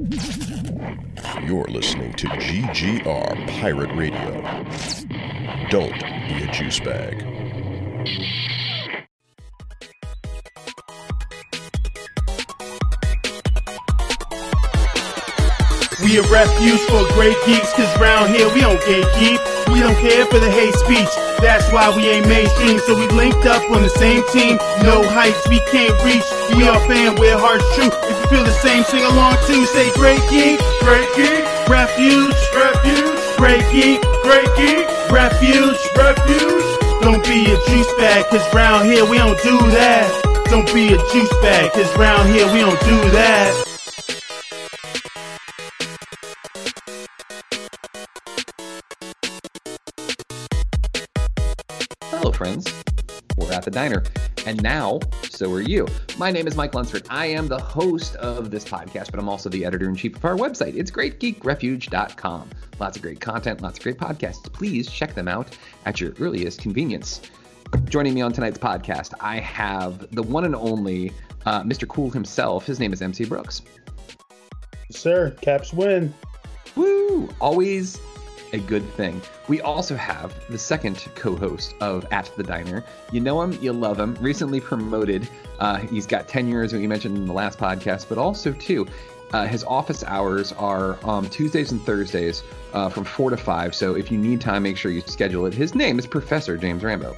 You're listening to GGR Pirate Radio. Don't be a juice bag. We a refuge for great geeks, cause round here we don't gatekeep. We don't care for the hate speech. That's why we ain't mainstream, so we linked up on the same team. No heights we can't reach. We are fan where hearts true. If you feel the same, sing along too. Say great geek, great geek, refuge, refuge, great geek, great geek, refuge, refuge. Don't be a juice bag, cause round here we don't do that. Don't be a juice bag, cause round here we don't do that. We're at the diner, and now so are you. My name is Mike Lunsford. I am the host of this podcast, but I'm also the editor in chief of our website. It's greatgeekrefuge.com. Lots of great content, lots of great podcasts. Please check them out at your earliest convenience. Joining me on tonight's podcast, I have the one and only uh, Mr. Cool himself. His name is MC Brooks. Sir, Caps win. Woo! Always a good thing. We also have the second co-host of At the Diner. You know him, you love him. Recently promoted. Uh, he's got 10 years, we mentioned in the last podcast, but also too, uh, his office hours are um, Tuesdays and Thursdays uh, from four to five. So if you need time, make sure you schedule it. His name is Professor James Rambo.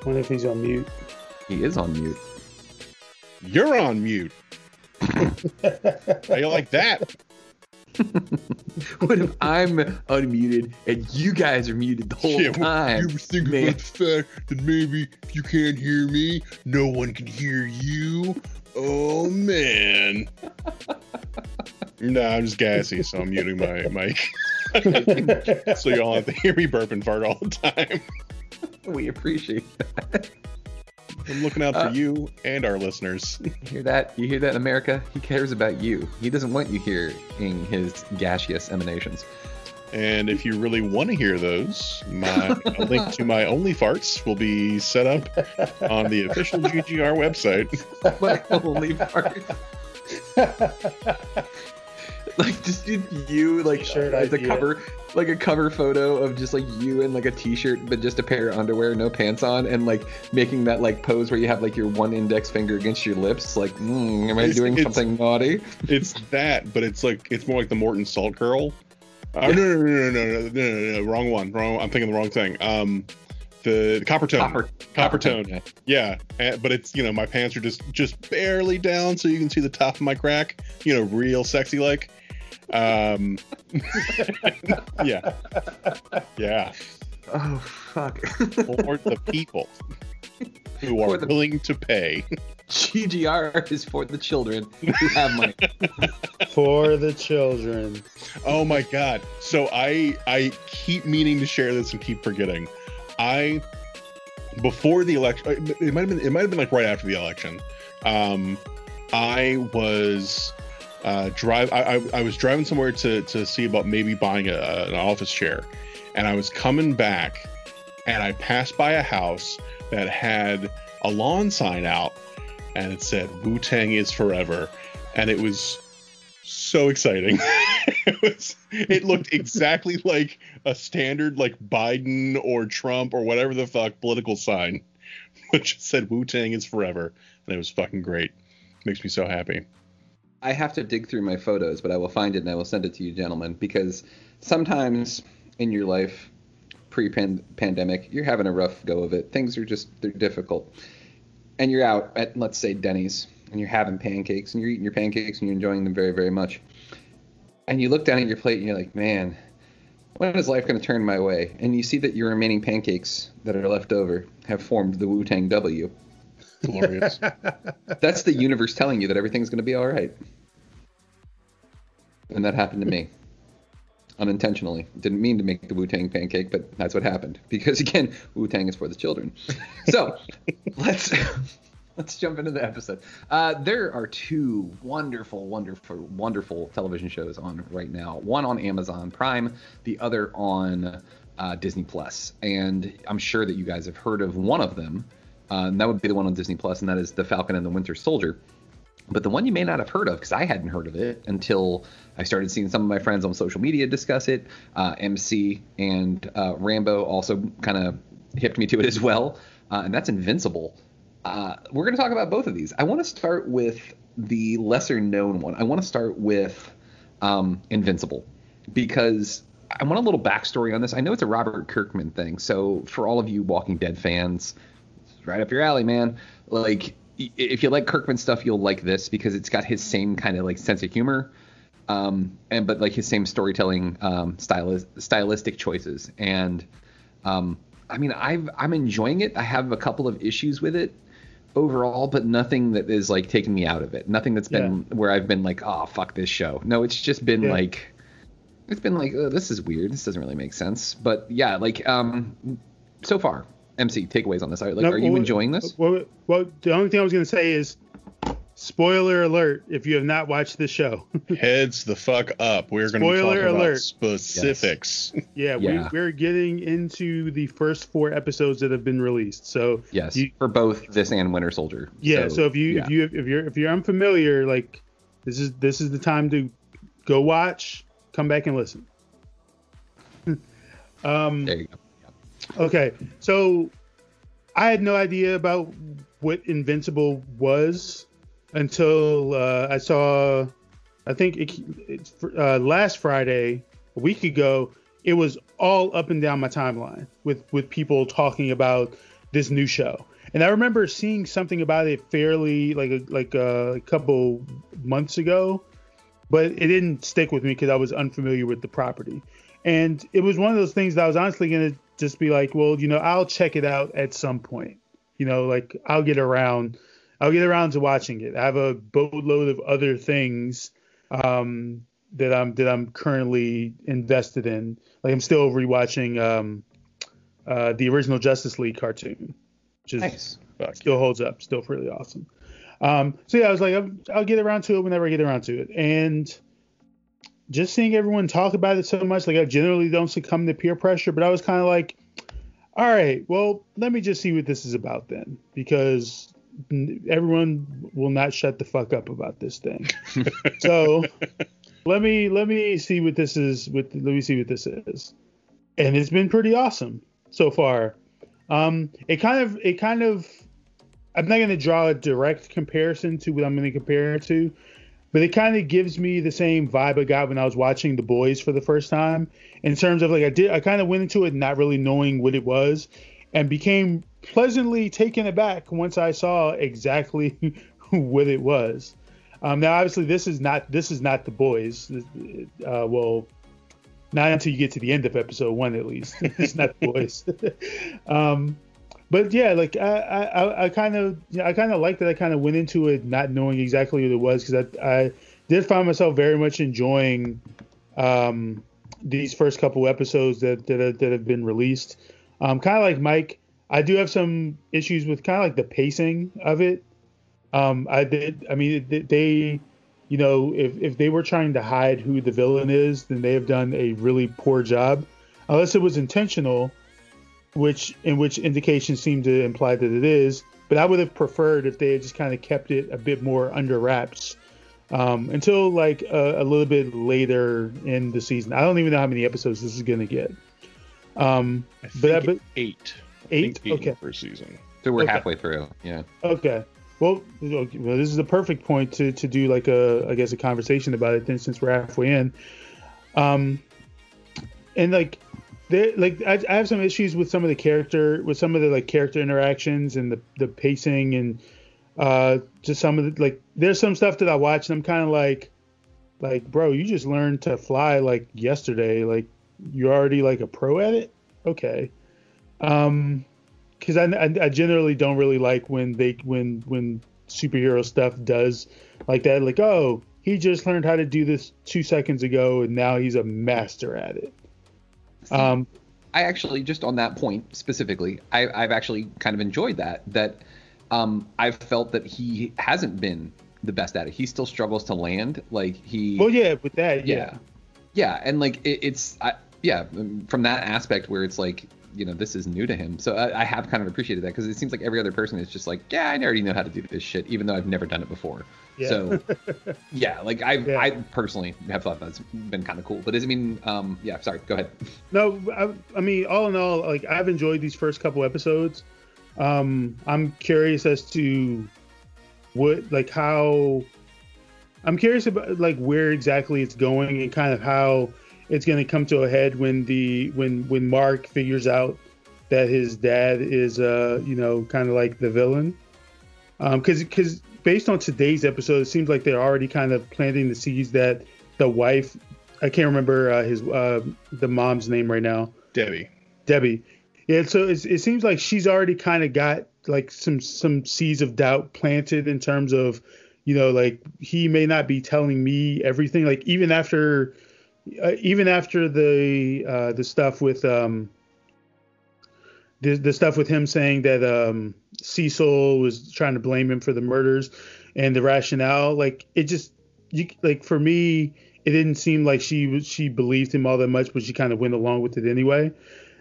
I wonder if he's on mute. He is on mute. You're on mute. How you like that? what if I'm unmuted and you guys are muted the whole Shit, time? You were thinking man. about the fact that maybe if you can't hear me, no one can hear you. Oh man. no, I'm just gassy, so I'm muting my mic. so y'all have to hear me burp and fart all the time. We appreciate that. I'm looking out for Uh, you and our listeners. You hear that? You hear that, in America? He cares about you. He doesn't want you hearing his gaseous emanations. And if you really want to hear those, my a link to my only farts will be set up on the official GGR website. My only part. like just you like Shirt as a cover like a cover photo of just like you in like a t-shirt but just a pair of underwear no pants on and like making that like pose where you have like your one index finger against your lips like mm, am i It's- doing it's- something naughty It's that, but it's like it's more like the Morton Salt Girl. Uh, no, no, no, no, no, no, no, no, no, wrong one. Wrong. I'm thinking the wrong thing. Um, the, the Coppertone. Copper- Coppertone, tone. Yeah, and, but it's you know my pants are just just barely down, so you can see the top of my crack. You know, real sexy like. Um, yeah, yeah. oh fuck For the people who are the- willing to pay. ggr is for the children who have money For the children. Oh my god. So I I keep meaning to share this and keep forgetting. I before the election it might have been it might have been like right after the election. Um I was uh drive I, I, I was driving somewhere to to see about maybe buying a, an office chair and I was coming back and I passed by a house that had a lawn sign out and it said Wu Tang is forever and it was so exciting. it was it looked exactly like a standard like Biden or Trump or whatever the fuck political sign, which said Wu Tang is forever, and it was fucking great. Makes me so happy. I have to dig through my photos, but I will find it and I will send it to you, gentlemen, because sometimes in your life, pre-pandemic, you're having a rough go of it. Things are just they're difficult, and you're out at let's say Denny's and you're having pancakes and you're eating your pancakes and you're enjoying them very very much, and you look down at your plate and you're like, man, when is life going to turn my way? And you see that your remaining pancakes that are left over have formed the Wu Tang W. Glorious. That's the universe telling you that everything's going to be all right. And that happened to me. Unintentionally. Didn't mean to make the Wu Tang pancake, but that's what happened. Because again, Wu Tang is for the children. So let's let's jump into the episode. Uh, there are two wonderful, wonderful, wonderful television shows on right now. One on Amazon Prime, the other on uh, Disney Plus. And I'm sure that you guys have heard of one of them Uh, that would be the one on Disney Plus, and that is The Falcon and the Winter Soldier. But the one you may not have heard of, because I hadn't heard of it until I started seeing some of my friends on social media discuss it. Uh, MC and uh, Rambo also kind of hipped me to it as well, uh, and that's Invincible. Uh, we're going to talk about both of these. I want to start with the lesser known one. I want to start with um, Invincible because I want a little backstory on this. I know it's a Robert Kirkman thing, so for all of you Walking Dead fans, right up your alley, man. Like if you like Kirkman stuff, you'll like this because it's got his same kind of like sense of humor, um, and but like his same storytelling um, stylis- stylistic choices. And um, I mean, I've I'm enjoying it. I have a couple of issues with it overall, but nothing that is like taking me out of it. Nothing that's been Yeah. where I've been like, oh fuck this show. No, it's just been Yeah. like. It's been like, oh, this is weird. This doesn't really make sense. But yeah, like, um, so far, MC takeaways on this. Are like, No, are you well, enjoying this? Well, well, the only thing I was going to say is, spoiler alert: if you have not watched the show, Heads the fuck up. We're going to be Spoiler talking about alert. specifics. yeah, Yeah. We, we're getting into the first four episodes that have been released. So Yes, you- for both this and Winter Soldier. yeah, so, if you yeah. if you if you're if you're unfamiliar, like this is this is the time to go watch, come back and listen. um, there you go. Okay, so I had no idea about what Invincible was until uh, I saw. I think it, it's uh, last Friday, a week ago. It was all up and down my timeline with with people talking about this new show, and I remember seeing something about it fairly like a, like a couple months ago, but it didn't stick with me because I was unfamiliar with the property. And it was one of those things that I was honestly gonna just be like, well, you know, I'll check it out at some point. You know, like I'll get around, I'll get around to watching it. I have a boatload of other things um, that I'm that I'm currently invested in. Like I'm still rewatching um, uh, the original Justice League cartoon, which is Nice. Still holds up, still really awesome. Um, so yeah, I was like, I'll, I'll get around to it whenever I get around to it, and just seeing everyone talk about it so much, like I generally don't succumb to peer pressure, but I was kind of like, all right, well, let me just see what this is about then, because everyone will not shut the fuck up about this thing. so let me let me see what this is. With let me see what this is, and it's been pretty awesome so far. Um, it kind of it kind of I'm not going to draw a direct comparison to what I'm going to compare it to, but it kind of gives me the same vibe I got when I was watching The Boys for the first time. In terms of like I did, I kind of went into it not really knowing what it was, and became pleasantly taken aback once I saw exactly what it was. Um, now, obviously, this is not this is not The Boys. Uh, well, not until you get to the end of episode one, at least. it's not The Boys. um, but yeah, like I, I, kind of, I kind of like that. I kind of went into it not knowing exactly what it was because I, I did find myself very much enjoying um, these first couple episodes that that, that have been released. Um, kind of like Mike, I do have some issues with kind of like the pacing of it. Um, I did, I mean, they, you know, if if they were trying to hide who the villain is, then they have done a really poor job, unless it was intentional which in which indications seem to imply that it is. But I would have preferred if they had just kind of kept it a bit more under wraps um, until like a, a little bit later in the season. I don't even know how many episodes this is going to get. Um, I but, think but eight. Eight? eight Okay. the first season. So we're Okay. halfway through. Yeah. Okay. Well, okay, well, this is the perfect point to, to do like a I guess a conversation about it. Then since we're halfway in, um, and like there like I, I have some issues with some of the character with some of the like character interactions and the the pacing and uh just some of the like there's some stuff that I watch and I'm kind of like like bro you just learned to fly like yesterday. Like you're already like a pro at it? Okay. Um because I, I I generally don't really like when they when when superhero stuff does like that. Like oh he just learned how to do this two seconds ago and now he's a master at it um I actually just on that point specifically, I, I've actually kind of enjoyed that. That um, I've felt that he hasn't been the best at it. He still struggles to land. Like he. well yeah with that yeah yeah yeah and like it, it's I, yeah um, from that aspect where it's like you know this is new to him. So I, I have kind of appreciated that because it seems like every other person is just like, yeah, I already know how to do this shit, even though I've never done it before. Yeah. So yeah, like I Yeah. I personally have thought that's been kind of cool. But does it mean um yeah? Sorry, go ahead. No, I, I mean, all in all, like I've enjoyed these first couple episodes. Um, I'm curious as to what, like, how. I'm curious about like where exactly it's going and kind of how it's going to come to a head when the when when Mark figures out that his dad is uh you know kind of like the villain. Um, because because based on today's episode, it seems like they're already kind of planting the seeds that the wife. I can't remember uh, his uh, the mom's name right now. Debbie. Debbie. Yeah, so it's, it seems like she's already kind of got like some some seeds of doubt planted in terms of, you know, like he may not be telling me everything. Like even after, uh, even after the uh, the stuff with um, the the stuff with him saying that um Cecil was trying to blame him for the murders, and the rationale, like it just you like for me, it didn't seem like she she believed him all that much, but she kind of went along with it anyway.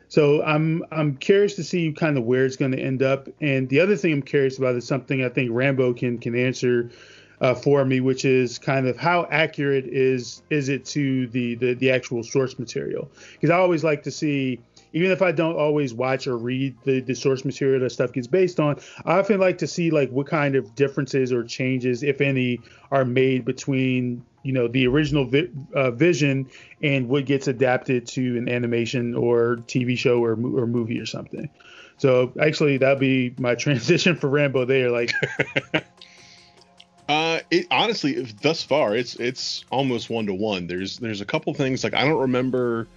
So I'm I'm curious to see kind of where it's going to end up. And the other thing I'm curious about is something I think Rambo can can answer uh, for me, which is kind of how accurate is is it to the the, the actual source material? Because I always like to see. Even if I don't always watch or read the, the source material that stuff gets based on, I often like to see like what kind of differences or changes, if any, are made between you know the original vi- uh, vision and what gets adapted to an animation or TV show or, or movie or something. So actually, that'd be my transition for Rambo there. Like, Uh, it honestly, thus far, it's it's almost one to one. There's there's a couple things like I don't remember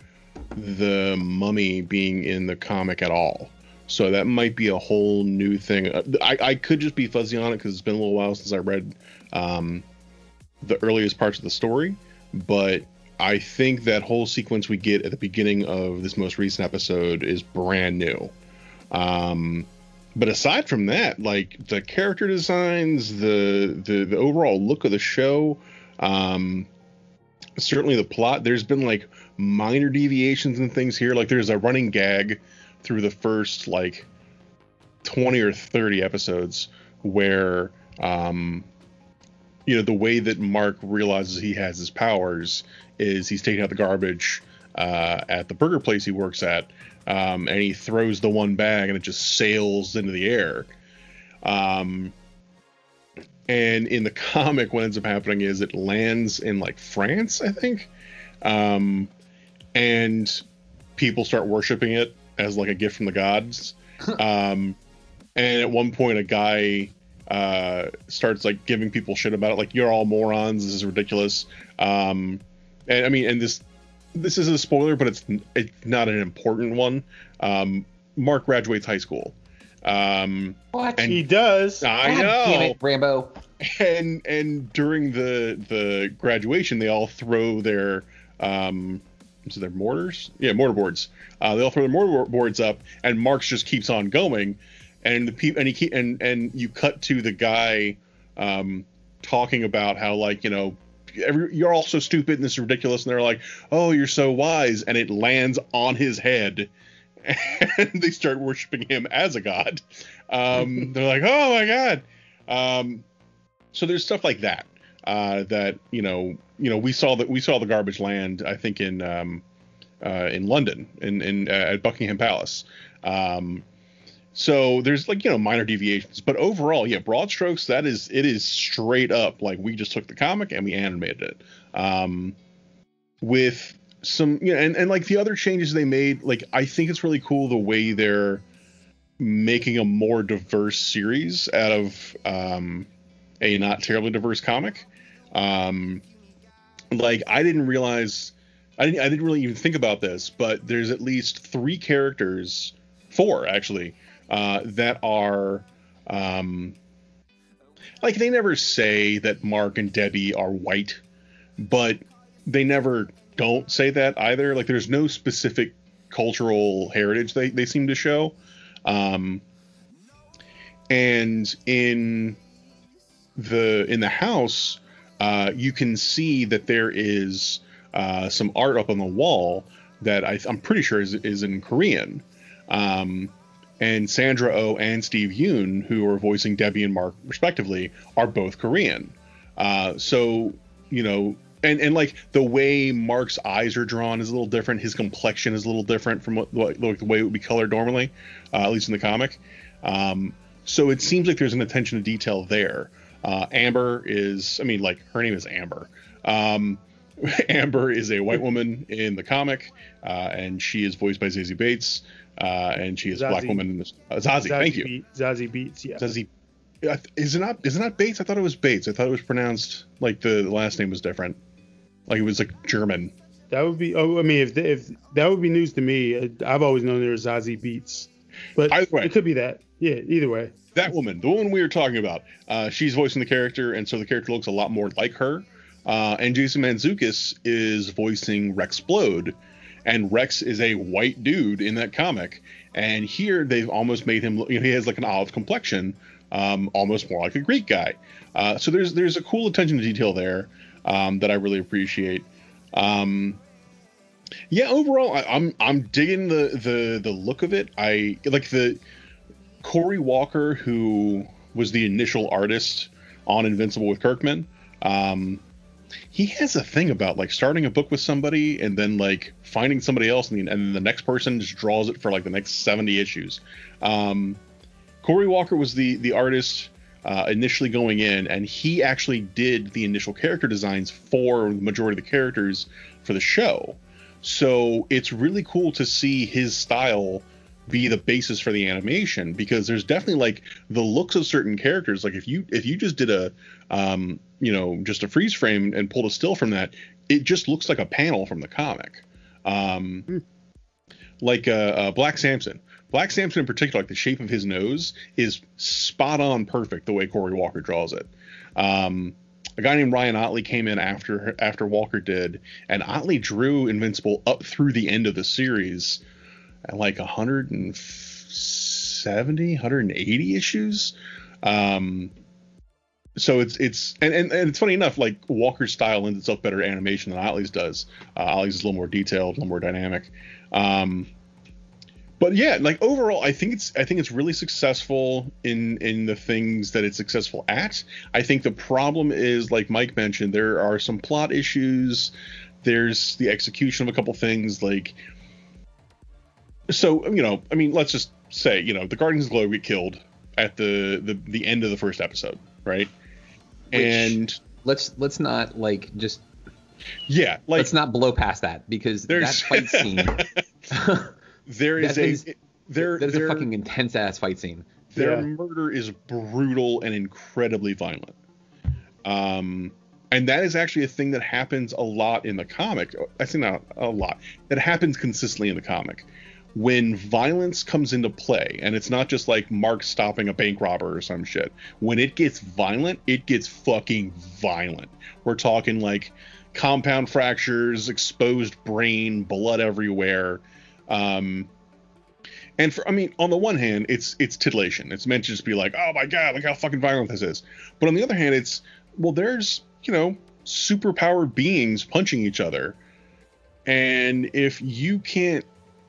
the mummy being in the comic at all, so that might be a whole new thing. Uh, I I could just be fuzzy on it because it's been a little while since I read um the earliest parts of the story, but I think that whole sequence we get at the beginning of this most recent episode is brand new. Um, but aside from that, like the character designs, the the the overall look of the show, um, certainly the plot. There's been like minor deviations and things here. Like there's a running gag through the first like 20 or 30 episodes where um you know the way that mark realizes he has his powers is he's taking out the garbage uh, at the burger place he works at um, and he throws the one bag and it just sails into the air. Um, and in the comic what ends up happening is it lands in like france i think. Um, and people start worshiping it as like a gift from the gods. Um, and at one point a guy uh, starts like giving people shit about it like you're all morons. This is ridiculous. Um, and i mean and this this is a spoiler but it's it's not an important one um, mark graduates high school um, What? And- he does. i God know Damn it, Rambo. and and during the the graduation they all throw their um so their mortars yeah mortar boards uh they all throw their mortar boards up and marx just keeps on going and the people and he keep and and you cut to the guy um talking about how like you know every, you're all so stupid and this is ridiculous and they're like oh you're so wise and it lands on his head. And they start worshiping him as a god. Um they're like oh my god. Um so there's stuff like that uh, that you know you know we saw that we saw the garbage land I think in um, uh, in London in in uh, at Buckingham Palace. Um, so there's like you know minor deviations, but overall, yeah, broad strokes. That is it is straight up like we just took the comic and we animated it. Um, with some you know and, and like the other changes they made, like I think it's really cool the way they're making a more diverse series out of um, a not terribly diverse comic. Um, like I didn't realize, I didn't, I didn't really even think about this, but there's at least three characters, four actually, uh, that are, um, like they never say that Mark and Debbie are white, but they never don't say that either. Like there's no specific cultural heritage they, they seem to show. Um, and in the in the house, uh, you can see that there is uh, some art up on the wall that I, I'm pretty sure is, is in Korean. Um, and Sandra O oh and Steve Yeun, who are voicing Debbie and Mark respectively, are both Korean. Uh, so you know, and and like the way Mark's eyes are drawn is a little different. His complexion is a little different from what, like the way it would be colored normally, uh, at least in the comic. Um, so it seems like there's an attention to detail there. Uh, Amber is, I mean, like her name is Amber. Um, Amber is a white woman in the comic, uh, and she is voiced by Zazie Beetz, uh, and she is Zazie. black woman. In this, uh, Zazie, Zazie, thank you. Be- Zazie Beetz, yeah. Zazie, is it not? Is it not Bates? I thought it was Bates. I thought it was pronounced like the last name was different, like it was like German. That would be. Oh, I mean, if if that would be news to me. I've always known there was Zazie Beetz, but either way, it could be that. Yeah, either way. That woman, the woman we were talking about, uh, she's voicing the character, and so the character looks a lot more like her. Uh, and Jason Mantzoukas is voicing Rex Splode, and Rex is a white dude in that comic. And here they've almost made him. You know, he has like an olive complexion, um, almost more like a Greek guy. Uh, so there's there's a cool attention to detail there um, that I really appreciate. Um, yeah, overall, I, am I'm, I'm digging the the the look of it. I like the Cory Walker, who was the initial artist on Invincible with Kirkman. Um, he has a thing about like starting a book with somebody and then like finding somebody else and, the, and the next person just draws it for like the next 70 issues. Um, Cory Walker was the the artist uh, initially going in, and he actually did the initial character designs for the majority of the characters for the show. So it's really cool to see his style be the basis for the animation because there's definitely like the looks of certain characters. Like if you if you just did a um you know just a freeze frame and pulled a still from that it just looks like a panel from the comic. Um mm. like uh, uh, black samson. Black samson in particular like the shape of his nose is spot on perfect the way cory walker draws it. Um a guy named Ryan Ottley came in after after Walker did, and Ottley drew Invincible up through the end of the series at like 170, 180 issues. Um, so it's it's and, and, and it's funny enough, like Walker's style lends itself better to animation than Ottley's does. Uh, Ottley's is a little more detailed, a little more dynamic. Um, but yeah, like overall, I think it's I think it's really successful in in the things that it's successful at. I think the problem is, like Mike mentioned, there are some plot issues. There's the execution of a couple things, like so you know, I mean, let's just say you know the Guardians of the Globe get killed at the the the end of the first episode, right? Which, and let's let's not like just yeah, like let's not blow past that because that fight scene. there is a there there's a fucking intense ass fight scene. Their yeah. murder is brutal and incredibly violent. Um, and that is actually a thing that happens a lot in the comic. I say not a lot. That happens consistently in the comic when violence comes into play, and it's not just like Mark stopping a bank robber or some shit. When it gets violent, it gets fucking violent. We're talking like compound fractures, exposed brain, blood everywhere. Um, and for, I mean, on the one hand, it's it's titillation. It's meant to just be like, oh my god, look how fucking violent this is. But on the other hand, it's well, there's you know superpowered beings punching each other, and if you can't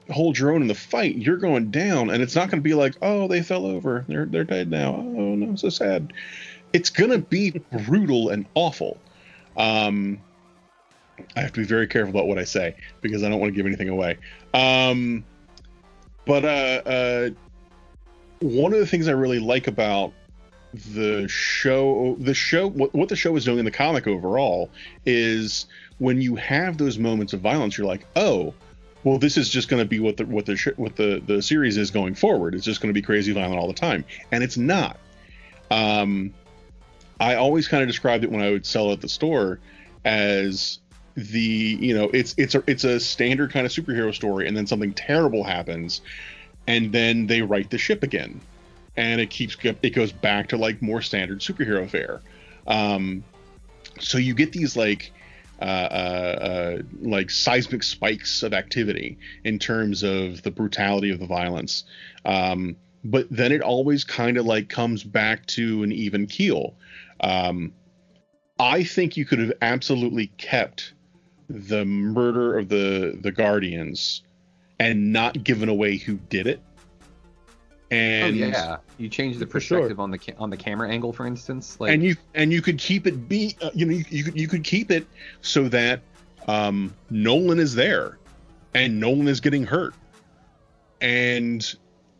hold your own in the fight, you're going down, and it's not going to be like, oh, they fell over, they're they're dead now. Oh no, so sad. It's going to be brutal and awful. Um, I have to be very careful about what I say because I don't want to give anything away. Um, but uh, uh, one of the things I really like about the show, the show, what, what the show is doing in the comic overall is when you have those moments of violence, you're like, oh, well, this is just going to be what the what the what the the series is going forward. It's just going to be crazy violent all the time, and it's not. Um, I always kind of described it when I would sell at the store as the you know it's it's a it's a standard kind of superhero story, and then something terrible happens, and then they right the ship again, and it keeps it goes back to like more standard superhero fare. Um, so you get these like uh, uh, uh, like seismic spikes of activity in terms of the brutality of the violence. Um, but then it always kind of like comes back to an even keel. Um, I think you could have absolutely kept the murder of the the guardians and not given away who did it And oh yeah, you change the For sure. perspective on the ca- on the camera angle, for instance. Like, and you and you could keep it be uh, you know you, you could you could keep it so that um Nolan is there and Nolan is getting hurt. And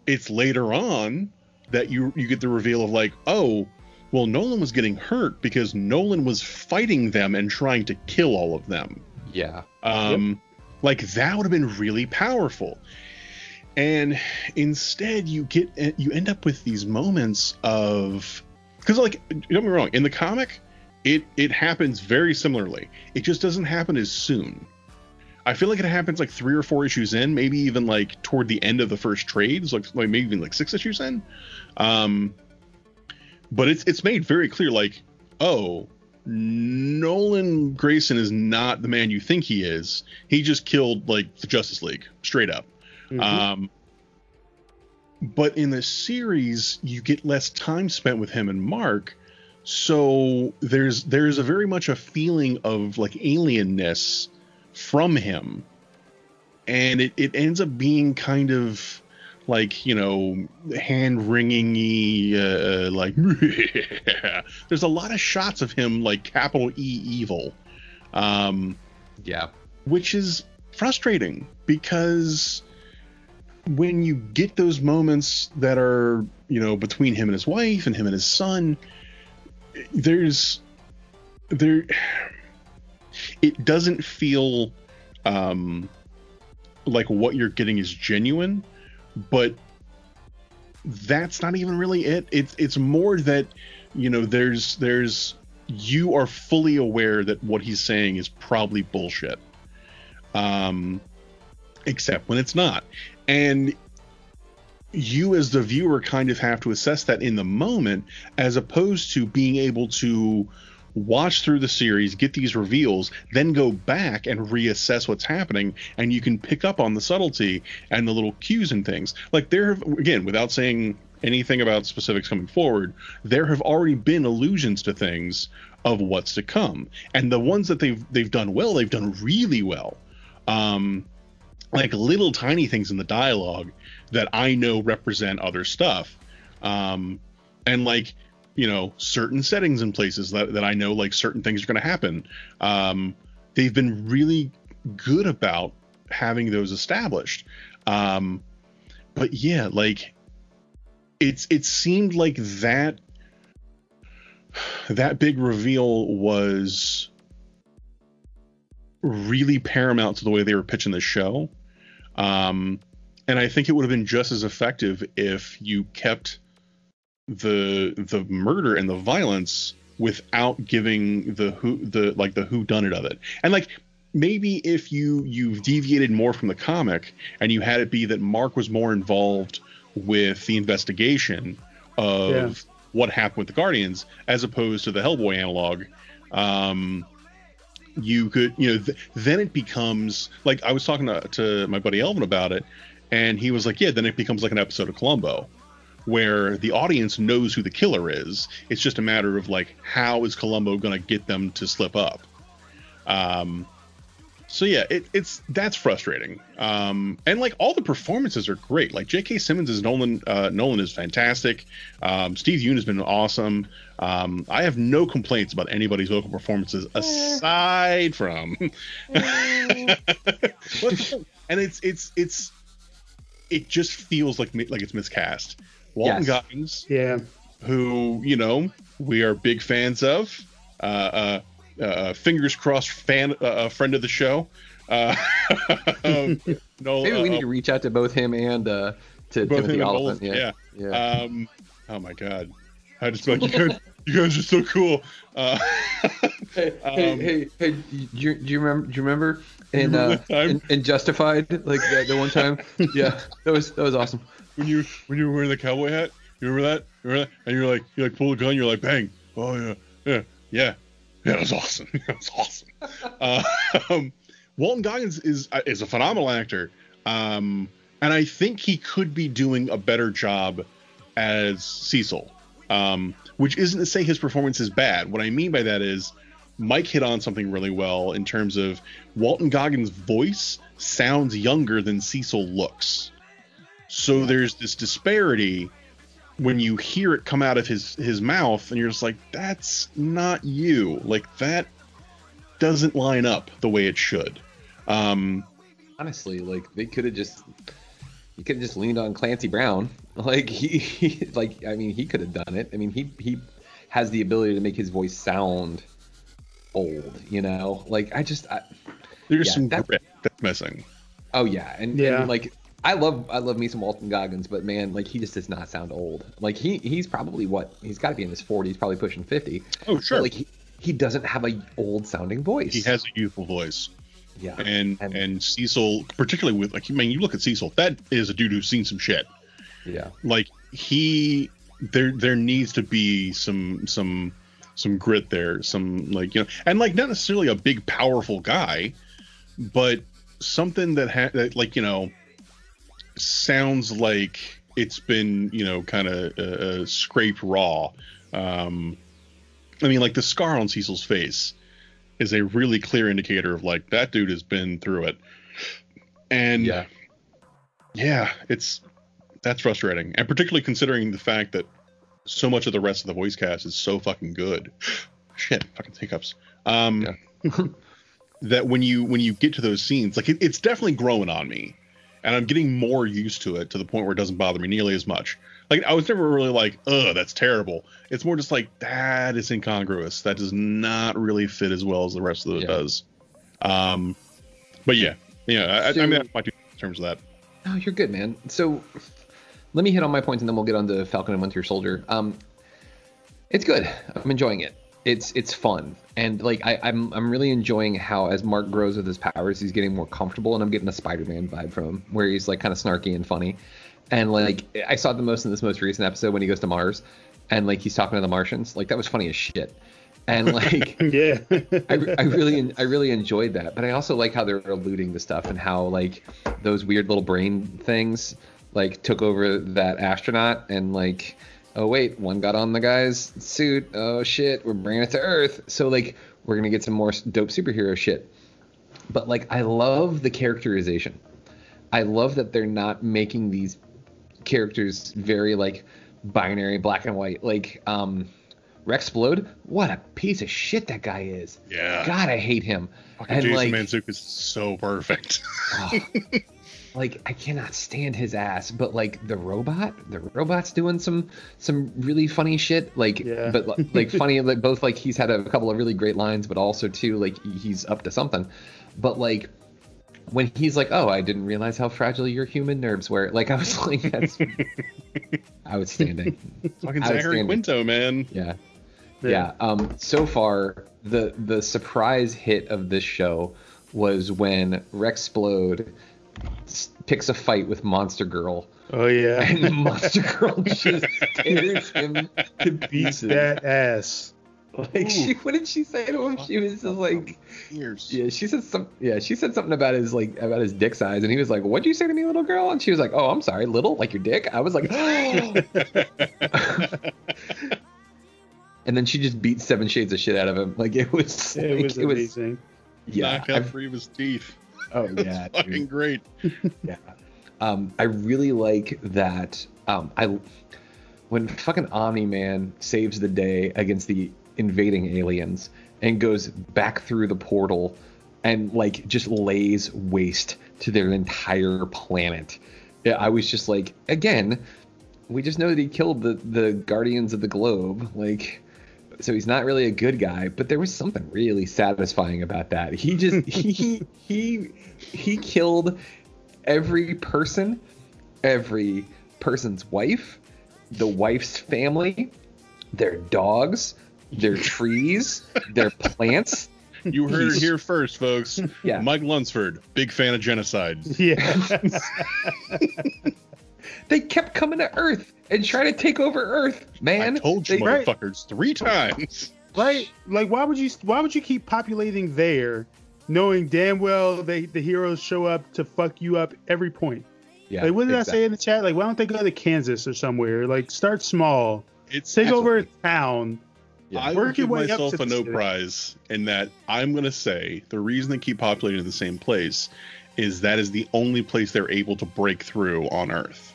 it's later on that you you get the reveal of like oh well Nolan was getting hurt because Nolan was fighting them and trying to kill all of them. Yeah, um like that would have been really powerful and instead you get you end up with these moments of because like don't get me wrong in the comic it it happens very similarly. It just doesn't happen as soon. I feel like it happens like three or four issues in maybe even like toward the end of the first trades like, like maybe even like six issues in. Um but it's it's made very clear like oh nolan grayson is not the man you think he is. He just killed like the justice league straight up Mhm. um, but in the series, you get less time spent with him and Mark, so there's there's a very much a feeling of like alienness from him, and it, it ends up being kind of like you know hand wringing uh, like there's a lot of shots of him like capital E evil. Um, yeah, which is frustrating because when you get those moments that are you know between him and his wife and him and his son there's there it doesn't feel um like what you're getting is genuine but that's not even really it. It's it's more that you know there's there's you are fully aware that what he's saying is probably bullshit. Um except when it's not and you as the viewer kind of have to assess that in the moment as opposed to being able to watch through the series get these reveals then go back and reassess what's happening and you can pick up on the subtlety and the little cues and things. Like there have again without saying anything about specifics coming forward there have already been allusions to things of what's to come. And the ones that they've they've done well they've done really well. Um like little tiny things in the dialogue that I know represent other stuff. Um, and like, you know, certain settings and places that, that I know like certain things are going to happen. Um, they've been really good about having those established. Um, but yeah, like it's, it seemed like that, that big reveal was really paramount to the way they were pitching the show. Um, and I think it would have been just as effective if you kept the the murder and the violence without giving the who the like the who done it of it. And like maybe if you you've deviated more from the comic and you had it be that Mark was more involved with the investigation of Yeah. what happened with the Guardians as opposed to the Hellboy analog. Um, you could you know th- then it becomes like i was talking to, to my buddy elvin about it and he was like yeah then it becomes like an episode of columbo where the audience knows who the killer is. It's just a matter of like how is columbo going to get them to slip up? Um so yeah it, it's that's frustrating. Um and like all the performances are great. Like j.k simmons is nolan uh nolan is fantastic. Um steve yeun has been awesome. Um i have no complaints about anybody's vocal performances aside from and it's it's it's it just feels like mi- like it's miscast. Walton Yes. goggins Yeah. who you know we are big fans of. Uh, uh, uh, fingers crossed, fan, uh, uh, friend of the show. Uh, um, no, maybe we uh, need to reach out to both him and uh, to both Timothy him Oliphant. Yeah, yeah. yeah. Um, oh my god, I just feel like you guys, you guys are so cool. Uh, Hey, hey, Um, hey, hey! Do you, do you remember? Do you remember in Remember uh, in, in Justified, like the, the one time? yeah, that was that was awesome. when you when you were wearing the cowboy hat, you remember that? You remember that? And you're like, you like pull a gun, you're like, bang. Oh yeah, yeah, yeah. Yeah, it was awesome. It was awesome. uh, um, Walton Goggins is uh, is a phenomenal actor, um, and I think he could be doing a better job as Cecil. Um, which isn't to say his performance is bad. What I mean by that is Mike hit on something really well in terms of Walton Goggins' voice sounds younger than Cecil looks. So there's this disparity when you hear it come out of his his mouth, and you're just like, that's not you. Like that doesn't line up the way it should. Um, Honestly, like they could have just you could have just leaned on Clancy Brown. Like he, he like I mean he could have done it. I mean he he has the ability to make his voice sound old, you know? Like I just I, there's Yeah, some that- grit that's missing. oh yeah, and, Yeah. and like I love I love me some Walton Goggins, but man, like he just does not sound old. Like he he's probably what he's got to be in his 40s, probably pushing 50. Oh sure, But like he, he doesn't have a old sounding voice. he has a youthful voice. yeah. and And- and Cecil, particularly with like, I mean, you look at Cecil. That is a dude who's seen some shit. Yeah. Like he, there there needs to be some some some grit there. Some like you know, and like not necessarily a big powerful guy, but something that ha- that like you know sounds like it's been you know kind of uh, scraped raw. Um, I mean, like the scar on Cecil's face is a really clear indicator of like that dude has been through it. And Yeah. yeah, it's that's frustrating, and particularly considering the fact that so much of the rest of the voice cast is so fucking good. Shit, fucking hiccups. Um, that when you when you get to those scenes, like it, it's definitely growing on me, and I'm getting more used to it to the point where it doesn't bother me nearly as much. Like I was never really like, ugh, that's terrible. It's more just like that is incongruous. That does not really fit as well as the rest of it Yeah. does. Um, but yeah, yeah, I, I mean, that's my two in terms of that. Oh, you're good, man. So let me hit on my points and then we'll get on to Falcon and Winter Soldier. Um, it's good. I'm enjoying it. It's it's fun. And like I, I'm I'm really enjoying how as Mark grows with his powers, he's getting more comfortable, and I'm getting a Spider-Man vibe from him, where he's like kind of snarky and funny, and like I saw the most in this most recent episode when he goes to Mars, and like he's talking to the Martians, like that was funny as shit, and like yeah. I, I really I really enjoyed that, but I also like how they're alluding to stuff and how like those weird little brain things like took over that astronaut and like oh wait one got on the guy's suit oh shit we're bringing it to Earth so like we're gonna get some more dope superhero shit, but like I love the characterization, I love that they're not making these characters very like binary black and white like um Rex Splode, what a piece of shit that guy is. Yeah. God, I hate him. Fucking And Jason like, Mantzoukas is so perfect. oh, like I cannot stand his ass. But like the robot, the robot's doing some some really funny shit. Like, Yeah. but like funny, like both like he's had a couple of really great lines, but also too like he's up to something. But like when he's like, "Oh, I didn't realize how fragile your human nerves were," like I was like, "That's outstanding." fucking Zachary Quinto, man. Yeah. Yeah. Yeah. Um, so far, the the surprise hit of this show was when Rex Splode s- picks a fight with Monster Girl, Oh yeah. and Monster Girl just tears him to Beats pieces. that ass. Like, she, what did she say to him? She was just like, Years. yeah, she said some, yeah, she said something about his like about his dick size, and he was like, "What'd you say to me, little girl?" And she was like, "Oh, I'm sorry, little, like your dick." I was like, and then she just beat Seven Shades of shit out of him. Like it was, It like, was amazing. yeah, Knock out I've- three of his teeth. Oh yeah, Fucking great. yeah. Um, I really like that. Um, I when fucking Omni Man saves the day against the invading aliens and goes back through the portal and like just lays waste to their entire planet. Yeah, I was just like, again, we just know that he killed the the Guardians of the Globe, like. So he's not really a good guy, but there was something really satisfying about that. He just he he he killed every person, every person's wife, the wife's family, their dogs, their trees, their plants. You heard it here first, folks. Yeah. Mike Lunsford, big fan of genocide. Yeah. They kept coming to Earth and trying to take over Earth, man. I told you, They- Right. motherfuckers, three times. right? Like, why would you? Why would you keep populating there, knowing damn well they the heroes show up to fuck you up every point? Yeah, Like, what did I say in the chat? Like, why don't they go to Kansas or somewhere? Like, start small, It's take over a town. Yeah. I Work would give myself a no city. prize in that I'm going to say the reason they keep populating in the same place is that is the only place they're able to break through on Earth.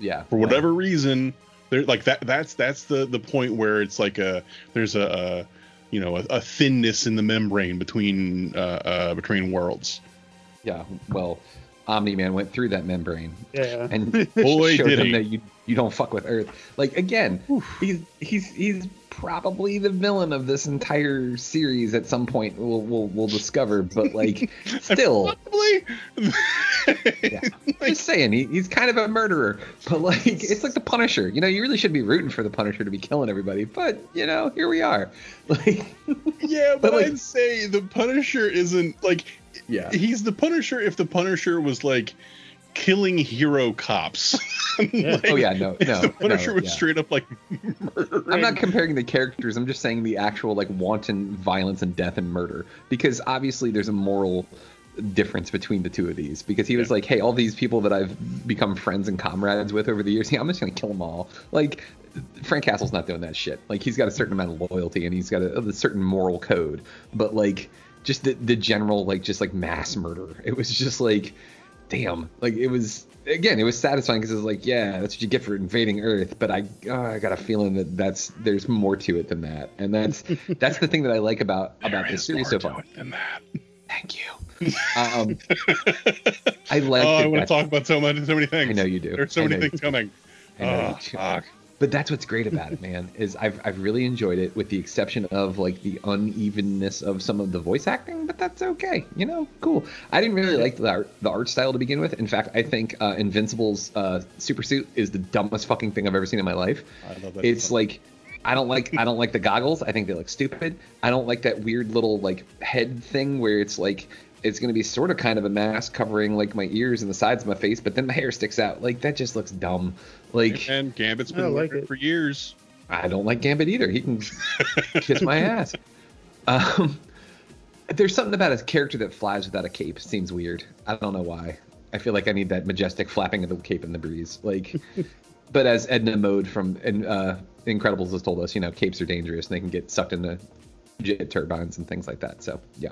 Yeah. for whatever reason there like that that's that's the the point where it's like a there's a, a you know a, a thinness in the membrane between uh, uh between worlds Yeah. Well, Omni Man went through that membrane Yeah. and Boy, showed did him he. that you you don't fuck with Earth. Like again, he's he's he's probably the villain of this entire series at some point. We'll we'll, we'll discover, but like still, probably yeah. just saying, he, he's kind of a murderer. But like, it's like the Punisher. You know, you really should be rooting for the Punisher to be killing everybody. But you know, here we are. Like, yeah but, But, like- i'd say the punisher isn't like yeah. he's the punisher if the punisher was like killing hero cops Yeah. Like, Oh yeah, no, no. the punisher no, was yeah. straight up like murdering. I'm not comparing the characters. I'm just saying the actual like wanton violence and death and murder because obviously there's a moral difference between the two of these because he was Yeah. like, hey, all these people that I've become friends and comrades with over the years, yeah, I'm just gonna kill them all. Like Frank Castle's not doing that shit. Like he's got a certain amount of loyalty and he's got a, a certain moral code, but like just the the general like just like mass murder. It was just like, damn, like it was again, it was satisfying because it was like, yeah, that's what you get for invading Earth. But I, oh, I got a feeling that that's there's more to it than that, and that's that's the thing that I like about about this series so far. than that. Thank you. Um, I like. oh, I want to talk about so many, so many things. I know you do. There's so I many things coming. Oh, fuck. But that's what's great about it, man. Is I've I've really enjoyed it, with the exception of like the unevenness of some of the voice acting. But that's okay, you know, cool. I didn't really like the art, the art style to begin with. In fact, I think uh, Invincible's uh, super suit is the dumbest fucking thing I've ever seen in my life. I love that. It's like I don't like I don't like the goggles. I think they look stupid. I don't like that weird little like head thing where it's like it's gonna be sort of kind of a mask covering like my ears and the sides of my face, but then my hair sticks out. Like that just looks dumb. Like and Gambit's I been like it it. for years. I don't like Gambit either. He can kiss my ass. Um, there's something about his character that flies without a cape. Seems weird. I don't know why. I feel like I need that majestic flapping of the cape in the breeze. Like, but as Edna Mode from in, uh, Incredibles has told us, you know, capes are dangerous and they can get sucked into jet turbines and things like that. So yeah.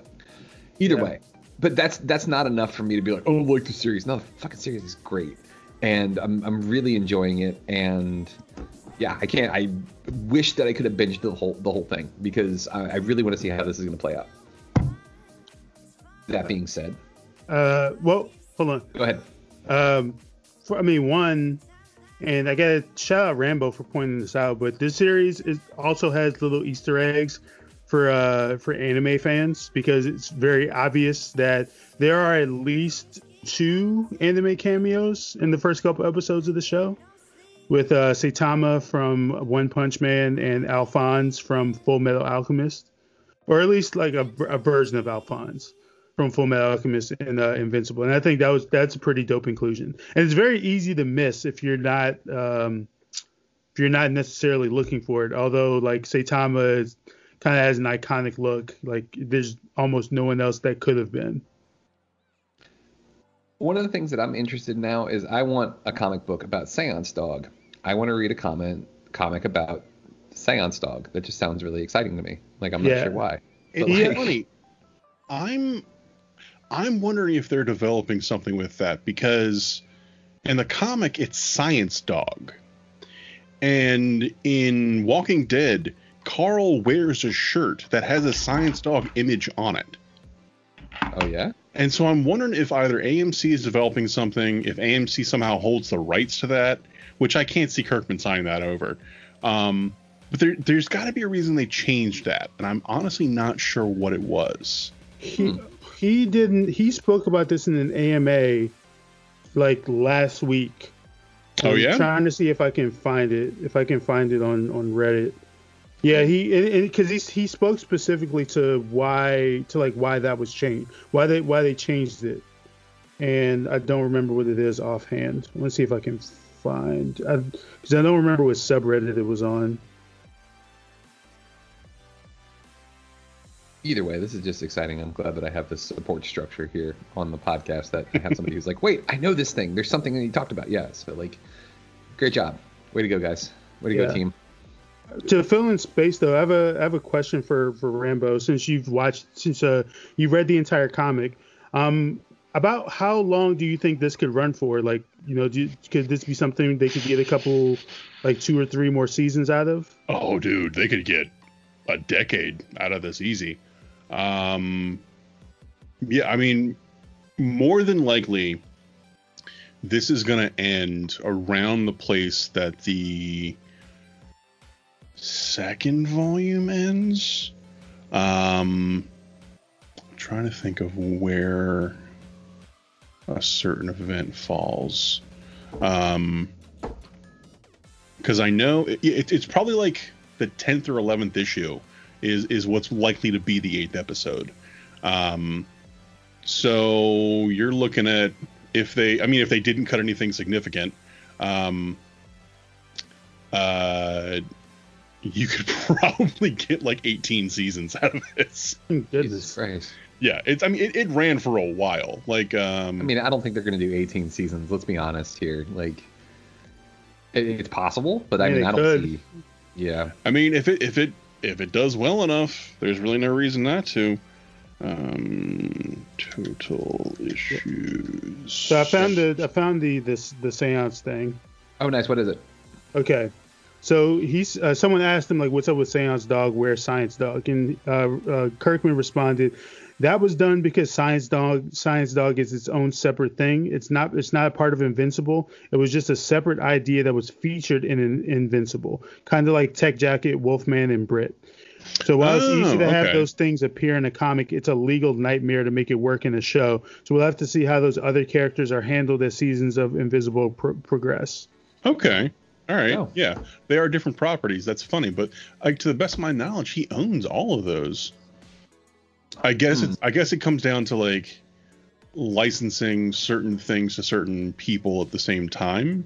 Either Yeah. way, but that's that's not enough for me to be like, oh, I like the series. No, the fucking series is great, and I'm I'm really enjoying it. And yeah, I can't. I wish that I could have binged the whole the whole thing because I, I really want to see how this is going to play out. That being said, Uh, well, hold on. go ahead. Um, for, I mean, one, and I got to shout out Rambo for pointing this out, but this series is also has little Easter eggs for uh for anime fans because it's very obvious that there are at least two anime cameos in the first couple episodes of the show with uh Saitama from One Punch Man and Alphonse from Full Metal Alchemist or at least like a, a version of Alphonse from Full Metal Alchemist and uh, Invincible, and I think that was that's a pretty dope inclusion. And it's very easy to miss if you're not um, if you're not necessarily looking for it. Although like Saitama is, kind of has an iconic look, like there's almost no one else that could have been. One of the things that I'm interested in now is I want a comic book about Seance Dog. I want to read a comment comic about Seance Dog. That just sounds really exciting to me. Like I'm not sure why. It's But, like- funny. I'm I'm wondering if they're developing something with that because in the comic it's Science Dog. And in Walking Dead, Carl wears a shirt that has a Science Dog image on it. Oh yeah. And so I'm wondering if either AMC is developing something, if AMC somehow holds the rights to that, which I can't see Kirkman signing that over. Um, but there, there's got to be a reason they changed that, and I'm honestly not sure what it was. He he didn't. He spoke about this in an AMA like last week. Oh, I'm yeah? trying to see if I can find it. If I can find it on on Reddit. Yeah, he because he he spoke specifically to why to like why that was changed, why they why they changed it, and I don't remember what it is offhand. Let's see if I can find because I, don't remember what subreddit it was on. Either way, this is just exciting. I'm glad that I have this support structure here on the podcast that I have somebody who's like, wait, I know this thing. There's something that you talked about. Yeah. So like, great job. Way to go, guys. Way to Yeah. go, team. To fill in space though, I have a I have a question for for Rambo since you've watched since uh you read the entire comic. Um, about how long do you think this could run for? Like, you know, could this be something they could get a couple, like two or three more seasons out of? Oh, dude, they could get a decade out of this easy. Um, yeah, I mean, more than likely, this is going to end around the place that the second volume ends. Um, I'm trying to think of where a certain event falls. Um, because I know it, it, it's probably like the 10th or 11th issue is is what's likely to be the eighth episode. Um, so you're looking at if they, I mean, if they didn't cut anything significant, um, uh, you could probably get like 18 seasons out of this. Goodness. Jesus Christ. Yeah, it's. I mean, it, it ran for a while. Like, um, I mean, I don't think they're going to do 18 seasons. Let's be honest here. Like, it, it's possible, but I mean, I don't could. see. Yeah. I mean, if it if it if it does well enough, there's really no reason not to. Um, total issues. So I found the I found the this the seance thing. Oh, nice. What is it? Okay. So he's uh, someone asked him like, "What's up with Seance Dog? Where's Science Dog?" And uh, uh, Kirkman responded, "That was done because Science Dog Science Dog is its own separate thing. It's not it's not a part of Invincible. It was just a separate idea that was featured in, in Invincible, kind of like Tech Jacket, Wolfman, and Brit. So while it's Oh, easy to have those things appear in a comic, it's a legal nightmare to make it work in a show. So we'll have to see how those other characters are handled as seasons of Invincible pro- progress." Okay. All right. Oh. Yeah, they are different properties. That's funny, but like to the best of my knowledge, he owns all of those. I guess Hmm. it's. I guess it comes down to like licensing certain things to certain people at the same time.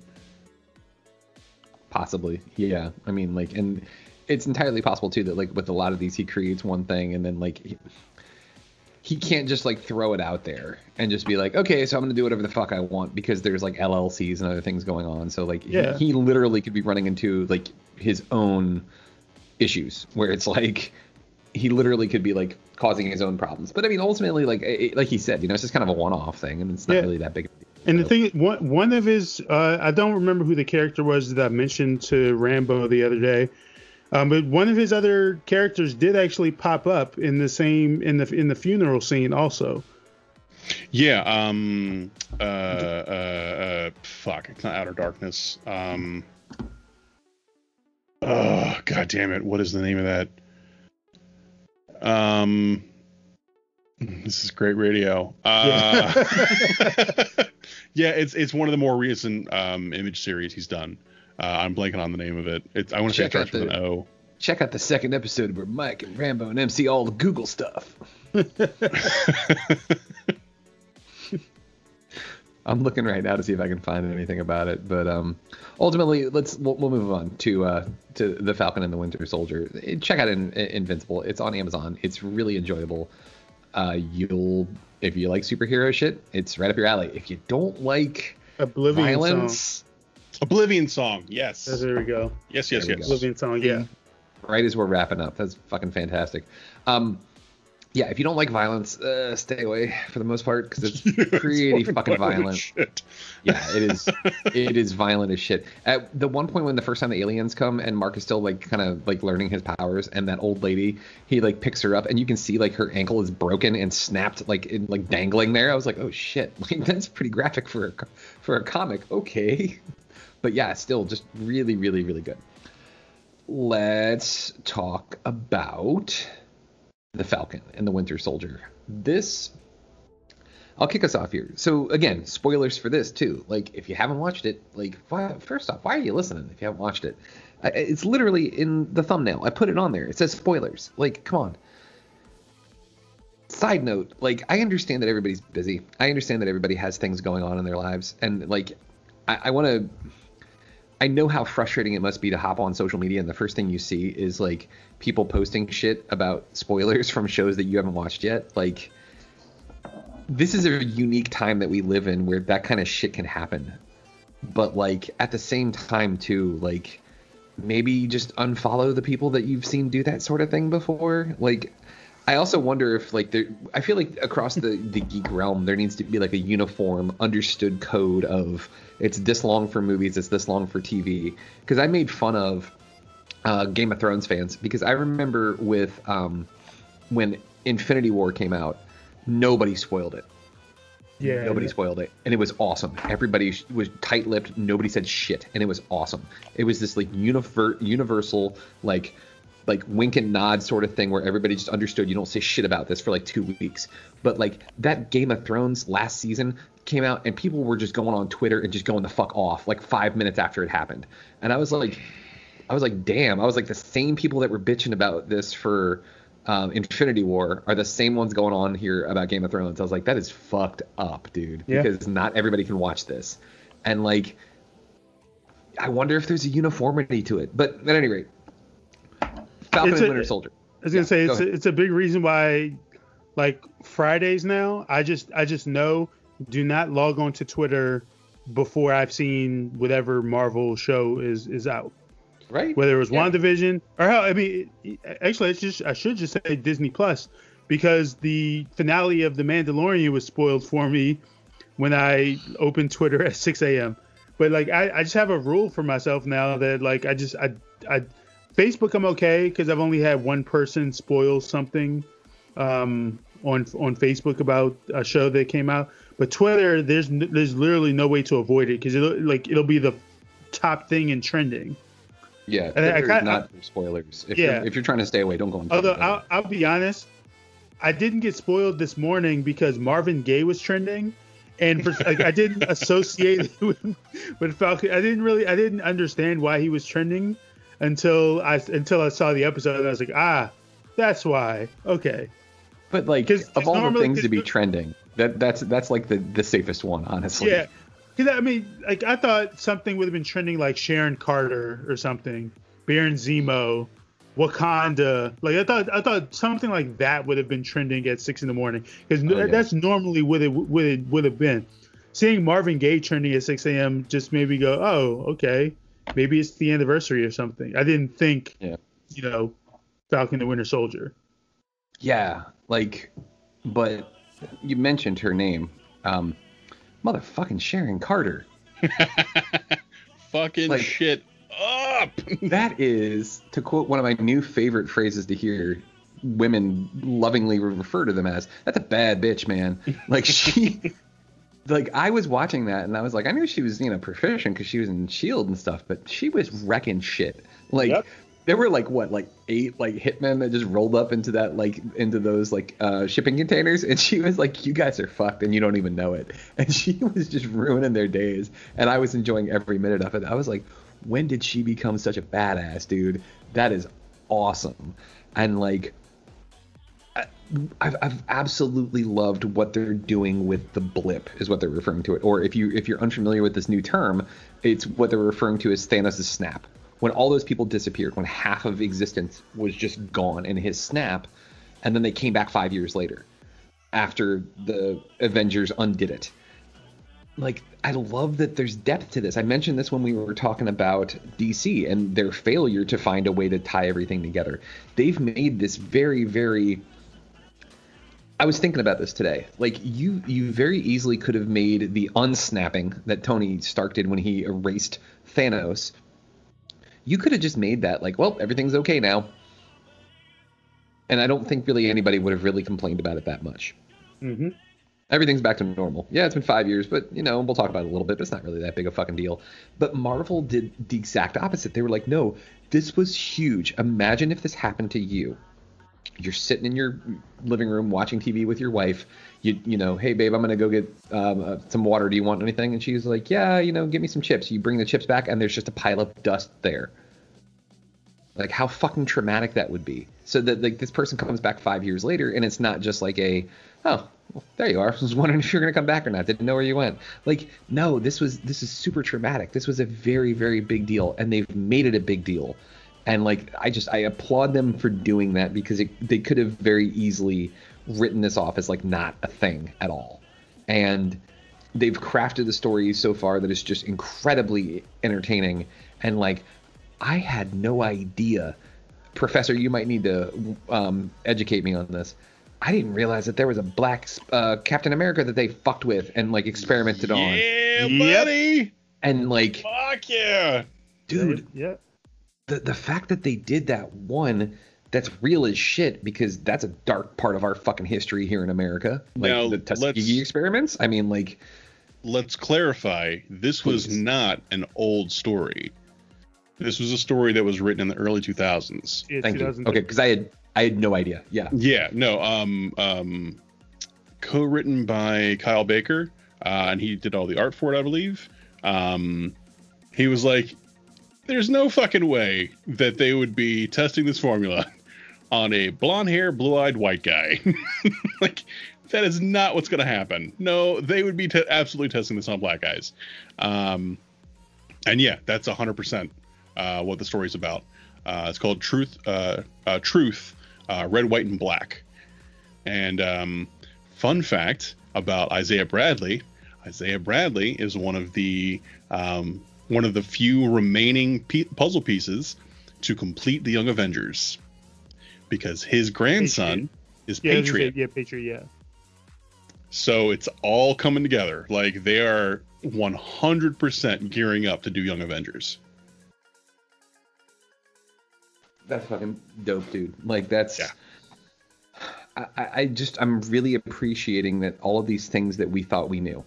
Possibly. Yeah. I mean, like, and it's entirely possible too that like with a lot of these, he creates one thing and then like he, he can't just like throw it out there and just be like, okay, so I'm gonna do whatever the fuck I want because there's like LLCs and other things going on. So like, he- Yeah. he, literally could be running into like his own issues where it's like he literally could be like causing his own problems. But I mean, ultimately, like it, like he said, you know, it's just kind of a one-off thing and it's not Yeah. really that big. of a deal. And the thing, one one of his, uh, I don't remember who the character was that I mentioned to Rambo the other day, um, but one of his other characters did actually pop up in the same in the in the funeral scene also. Yeah. Um. Uh. Uh. uh fuck. It's not Outer Darkness. Um. Oh god damn it! What is the name of that? Um. This is great radio. Uh, yeah, it's it's one of the more recent um, image series he's done. Uh, I'm blanking on the name of it. It's I want to say it Check starts out with an the- O. Check out the second episode where Mike and Rambo and MC all the Google stuff. I'm looking right now to see if I can find anything about it, but um, ultimately, let's we'll, we'll move on to uh, to the Falcon and the Winter Soldier. Check out In, Invincible. It's on Amazon. It's really enjoyable. Uh, you'll if you like superhero shit, it's right up your alley. If you don't like Oblivion song. Violence, Oblivion song. Yes. Yes, there we go. Yes. Yes. Yes. go. Oblivion song. Yeah. right as we're wrapping up. That's fucking fantastic. Um, yeah, if you don't like violence, uh, stay away for the most part because it's pretty fucking violent. Shit. Yeah, it is. it is violent as shit. At the one point when the first time the aliens come and Mark is still like kind of like learning his powers, and that old lady, he like picks her up, and you can see like her ankle is broken and snapped, like in like dangling there. I was like, oh shit, like that's pretty graphic for a for a comic. Okay, but yeah, still just really, really, really good. Let's talk about the Falcon and the Winter Soldier. This I'll kick us off here. So again, spoilers for this too. Like if you haven't watched it, like why, first off, why are you listening if you haven't watched it? I, it's literally in the thumbnail. I put it on there. It says spoilers. Like come on. Side note, like I understand that everybody's busy. I understand that everybody has things going on in their lives, and like I, I want to. I know how frustrating it must be to hop on social media and the first thing you see is like people posting shit about spoilers from shows that you haven't watched yet. Like this is a unique time that we live in where that kind of shit can happen. But like at the same time too, like maybe just unfollow the people that you've seen do that sort of thing before. Like I also wonder if like there I feel like across the the geek realm there needs to be like a uniform understood code of it's this long for movies, it's this long for TV. Because I made fun of uh, Game of Thrones fans because I remember with um, when Infinity War came out, nobody spoiled it. Yeah. Nobody spoiled it, and it was awesome. Everybody was tight-lipped. Nobody said shit, and it was awesome. It was this like univer- universal like like wink and nod sort of thing where everybody just understood you don't say shit about this for like two weeks. But like that Game of Thrones last season came out, and people were just going on Twitter and just going the fuck off like five minutes after it happened, and I was like, I was like, damn. I was like the same people that were bitching about this for um, Infinity War are the same ones going on here about Game of Thrones. I was like, that is fucked up, dude. Yeah. Because not everybody can watch this, and like, I wonder if there's a uniformity to it. But at any rate, Falcon It's and a- Winter Soldier. I was gonna Yeah, say go it's a, it's a big reason why, like Fridays now, I just I just know do not log on to Twitter before I've seen whatever Marvel show is is out. Right? Whether it was Yeah. WandaVision or how I mean, actually, it's just I should just say Disney Plus because the finale of The Mandalorian was spoiled for me when I opened Twitter at 6 a.m. But like I, I just have a rule for myself now that like I just I I Facebook I'm okay because I've only had one person spoil something um, on on Facebook about a show that came out. But Twitter, there's there's literally no way to avoid it because it'll like it'll be the top thing in trending. Yeah. And I- I kinda- not for spoilers. If Yeah. You're, if you're trying to stay away, don't go on. Although I'll, I'll be honest, I didn't get spoiled this morning because Marvin Gaye was trending, and for, like, I didn't associate it with, with Falcon. I didn't really, I didn't understand why he was trending until I until I saw the episode. And I was like, ah, that's why. Okay. But like 'Cause- of 'cause all the things to be trending, that that's that's like the the safest one, honestly. Yeah. Because I mean, like I thought something would have been trending like Sharon Carter or something, Baron Zemo, Wakanda. Like I thought, I thought something like that would have been trending at six in the morning because Oh, yeah. that's normally what it would it would have been. Seeing Marvin Gaye trending at 6 a.m. just made me go, oh, okay, maybe it's the anniversary or something. I didn't think, Yeah. you know, Falcon the Winter Soldier. Yeah, like, but you mentioned her name, um, motherfucking Sharon Carter. Fucking Like- shit up. That is, to quote one of my new favorite phrases to hear women lovingly refer to them as, that's a bad bitch, man. Like she, like I was watching that and I was like, I knew she was, you know, proficient because she was in Shield and stuff, but she was wrecking shit. Like Yep. there were like what, like eight like hitmen that just rolled up into that like into those like uh, shipping containers, and she was like, you guys are fucked and you don't even know it, and she was just ruining their days, and I was enjoying every minute of it. I was like, when did she become such a badass, dude? That is awesome, and like. I've, I've absolutely loved what they're doing with the blip is what they're referring to it or if you if you're unfamiliar with this new term it's what they're referring to as Thanos' snap when all those people disappeared when half of existence was just gone in his snap and then they came back 5 years later after the Avengers undid it like I love that there's depth to this. I mentioned this when we were talking about DC and their failure to find a way to tie everything together. They've made this very very I was thinking about this today. Like you you very easily could have made the unsnapping that Tony Stark did when he erased Thanos. You could have just made that like, well, everything's okay now. And I don't think really anybody would have really complained about it that much Mm-hmm. everything's back to normal. Yeah, it's been five years, but you know, we'll talk about it a little bit. But it's not really that big a fucking deal. But Marvel did the exact opposite. They were like, no, this was huge. Imagine if this happened to you. You're sitting in your living room watching TV with your wife. You you know, hey babe, I'm gonna go get um, uh, some water. Do you want anything? And she's like, yeah, you know, give me some chips. You bring the chips back, and there's just a pile of dust there like how fucking traumatic that would be so that like this person comes back five years later and it's not just like a oh well, there you are i was wondering if you're gonna come back or not didn't know where you went like no this was this is super traumatic this was a very very big deal and they've made it a big deal and like i just i applaud them for doing that because it, they could have very easily written this off as like not a thing at all and they've crafted the story so far that is just incredibly entertaining and like I had no idea professor, you might need to um, educate me on this. I didn't realize that there was a black uh, Captain America that they fucked with and like experimented on. Yeah, buddy. And like, Fuck yeah. dude, yeah. The the fact that they did that one, that's real as shit because that's a dark part of our fucking history here in America. Like Now, the let's- Tuskegee experiments. I mean, like, Let's clarify. This was not an old story. This was a story that was written in the early 2000s. Yeah, thank you. Okay, because I had I had no idea. Yeah. Yeah, no, um, um, co-written by Kyle Baker, uh, and he did all the art for it, I believe. Um, he was like, "There's no fucking way that they would be testing this formula on a blonde hair, blue-eyed white guy. like, that is not what's going to happen. No, they would be te- absolutely testing this on black guys. Um, and yeah, that's 100% uh, what the story's about. Uh, it's called Truth, uh, uh, Truth, uh, Red, White, and Black. And um, fun fact about Isaiah Bradley: Isaiah Bradley is one of the um, one of the few remaining pe- puzzle pieces to complete the Young Avengers, because his grandson is Yeah, I say- Patriot. yeah, Patriot. Yeah. So it's all coming together. Like they are 100% gearing up to do Young Avengers. That's fucking dope, dude. Like that's. Yeah. I, I I just I'm really appreciating that all of these things that we thought we knew.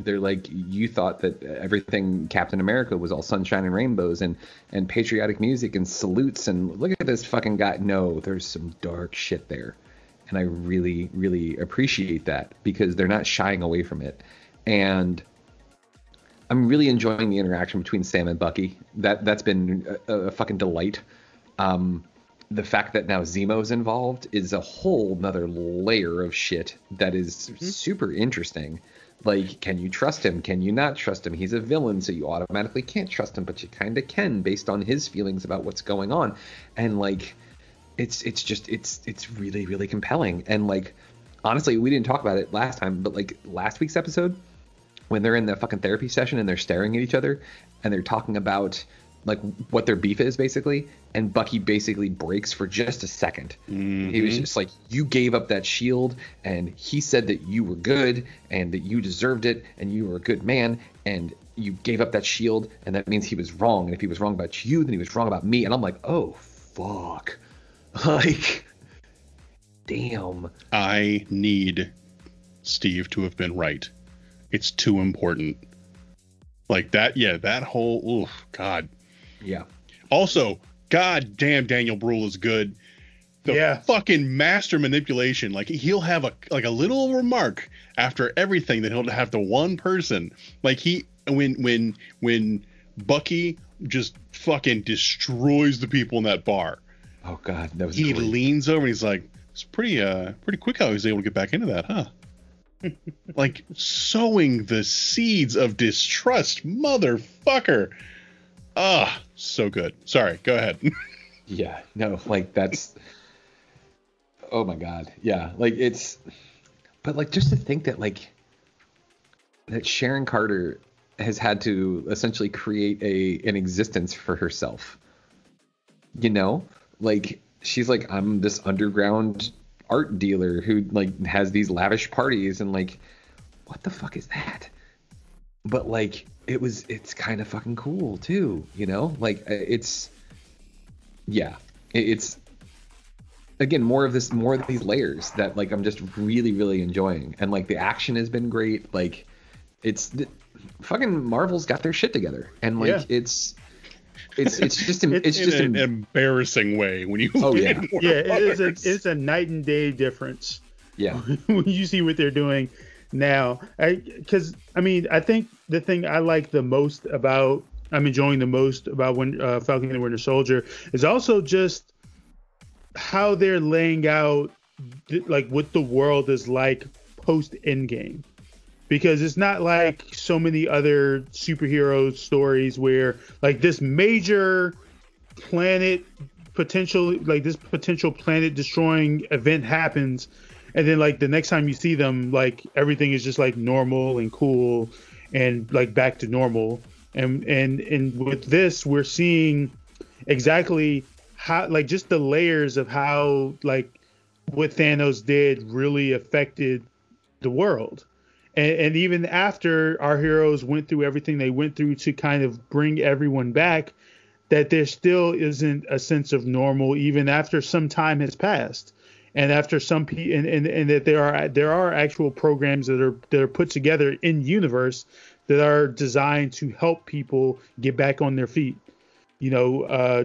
They're like you thought that everything Captain America was all sunshine and rainbows and and patriotic music and salutes and look at this fucking guy. No, there's some dark shit there, and I really really appreciate that because they're not shying away from it, and I'm really enjoying the interaction between Sam and Bucky. That that's been a, a fucking delight. Um, the fact that now Zemo's involved is a whole nother layer of shit that is super interesting. Like, can you trust him? Can you not trust him? He's a villain, so you automatically can't trust him, but you kind of can based on his feelings about what's going on. And like, it's it's just it's it's really really compelling. And like, honestly, we didn't talk about it last time, but like last week's episode, when they're in the fucking therapy session and they're staring at each other and they're talking about like what their beef is basically. And bucky basically breaks for just a 2nd he was mm-hmm. just like you gave up that shield and he said that you were good and that you deserved it and you were a good man and you gave up that shield and that means he was wrong. And if he was wrong about you then he was wrong about me. And i'm like oh fuck. Like damn. I need Steve to have been right. It's too important. Like that, yeah, that whole, oof, God. Yeah Also, God damn, Daniel Bruhl is good. The Yeah. fucking master manipulation. Like he'll have a like a little remark after everything that he'll have to one person. Like he when when when Bucky just fucking destroys the people in that bar. oh god that was He great. leans over and he's like, "It's pretty uh pretty quick how he was able to get back into that, huh?" like sowing the seeds of distrust, motherfucker. Ah, so good. Sorry, go ahead. Yeah, no, like that's oh my god. Yeah, like it's but like just to think that like that Sharon Carter has had to essentially create a an existence for herself. You know? Like she's like I'm this underground art dealer who like has these lavish parties and like what the fuck is that? But like it was it's kind of fucking cool too, you know? Like uh, it's yeah it's again more of this more of these layers that like i'm just really really enjoying and like the action has been great like it's th- fucking marvel's got their shit together and like Yeah. it's it's it's just it's, It's just an em- embarrassing way when you Oh, yeah. Yeah, it is a it's a night and day difference. yeah when you see what they're doing now. Because I, mean, I think the thing I like the most about I'm enjoying the most about when uh, Falcon and Winter Soldier is also just how they're laying out like what the world is like post Endgame. Because it's not like so many other superhero stories where like this major planet potential like this potential planet destroying event happens and then like the next time you see them like everything is just like normal and cool and like back to normal and and and with this we're seeing exactly how like just the layers of how like what Thanos did really affected the world. And, and even after our heroes went through everything they went through to kind of bring everyone back, that there still isn't a sense of normal even after some time has passed and after some pe- and, and, and that there are there are actual programs that are that are put together in universe that are designed to help people get back on their feet. You know uh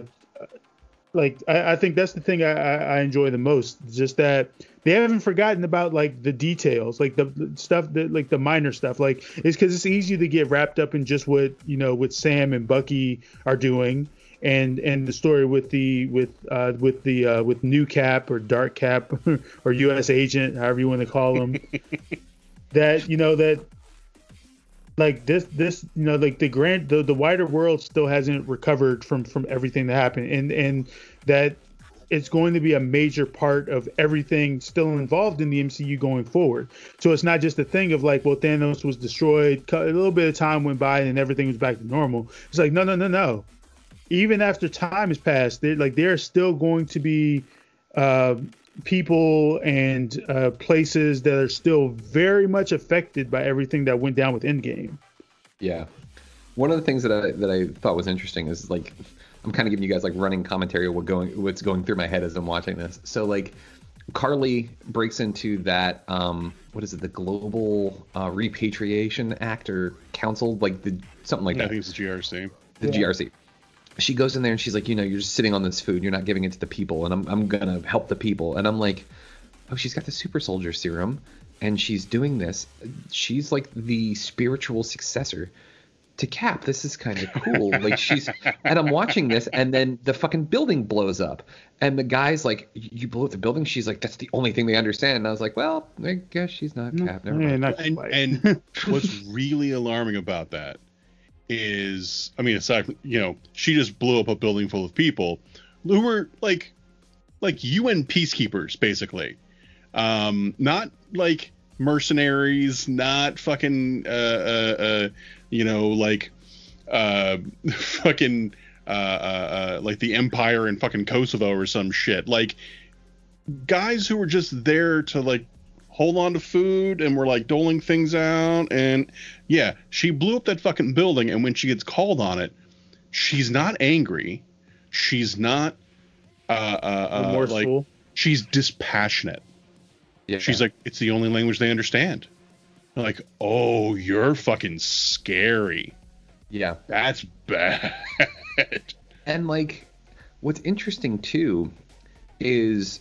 like I, I think that's the thing I, I enjoy the most just that they haven't forgotten about like the details like the, the stuff that like the minor stuff. Like it's because it's easy to get wrapped up in just what you know what sam and bucky are doing and and the story with the with uh with the uh with new cap or dark cap or us agent however you want to call them that you know that like this this you know like the grand the, the wider world still hasn't recovered from from everything that happened and and that it's going to be a major part of everything still involved in the MCU going forward. So it's not just a thing of like, well, Thanos was destroyed, a little bit of time went by, and everything was back to normal. It's like, no, no, no, no. Even after time has passed, like there are still going to be uh, people and uh, places that are still very much affected by everything that went down with Endgame. Yeah. One of the things that I that I thought was interesting is like I'm kind of giving you guys like running commentary of what going what's going through my head as I'm watching this. So like Carly breaks into that um what is it the Global uh, Repatriation Act or Council like the something like I that I think it's the GRC. the GRC. She goes in there and she's like, you know, you're just sitting on this food, you're not giving it to the people, and I'm I'm gonna help the people. And I'm like, oh, she's got the super soldier serum, and she's doing this. She's like the spiritual successor to Cap. This is kind of cool. like she's, and I'm watching this, and then the fucking building blows up, and the guy's like, you blew up the building. She's like, that's the only thing they understand. And I was like, well, I guess she's not Cap. Never Yeah, mind. not and, and what's really alarming about that is, I mean, from you know, she just blew up a building full of people who were like, like UN peacekeepers, basically. Um, not like mercenaries, not fucking, uh, uh, uh you know, like, uh, fucking, uh, uh, uh, like the Empire in fucking Kosovo or some shit. Like, guys who were just there to like hold on to food and we're like doling things out. And yeah she blew up that fucking building and when she gets called on it she's not angry. She's not uh uh, uh like she's dispassionate. Yeah. she's like it's the only language they understand. I'm like oh you're fucking scary. Yeah. that's bad. And like, what's interesting too is,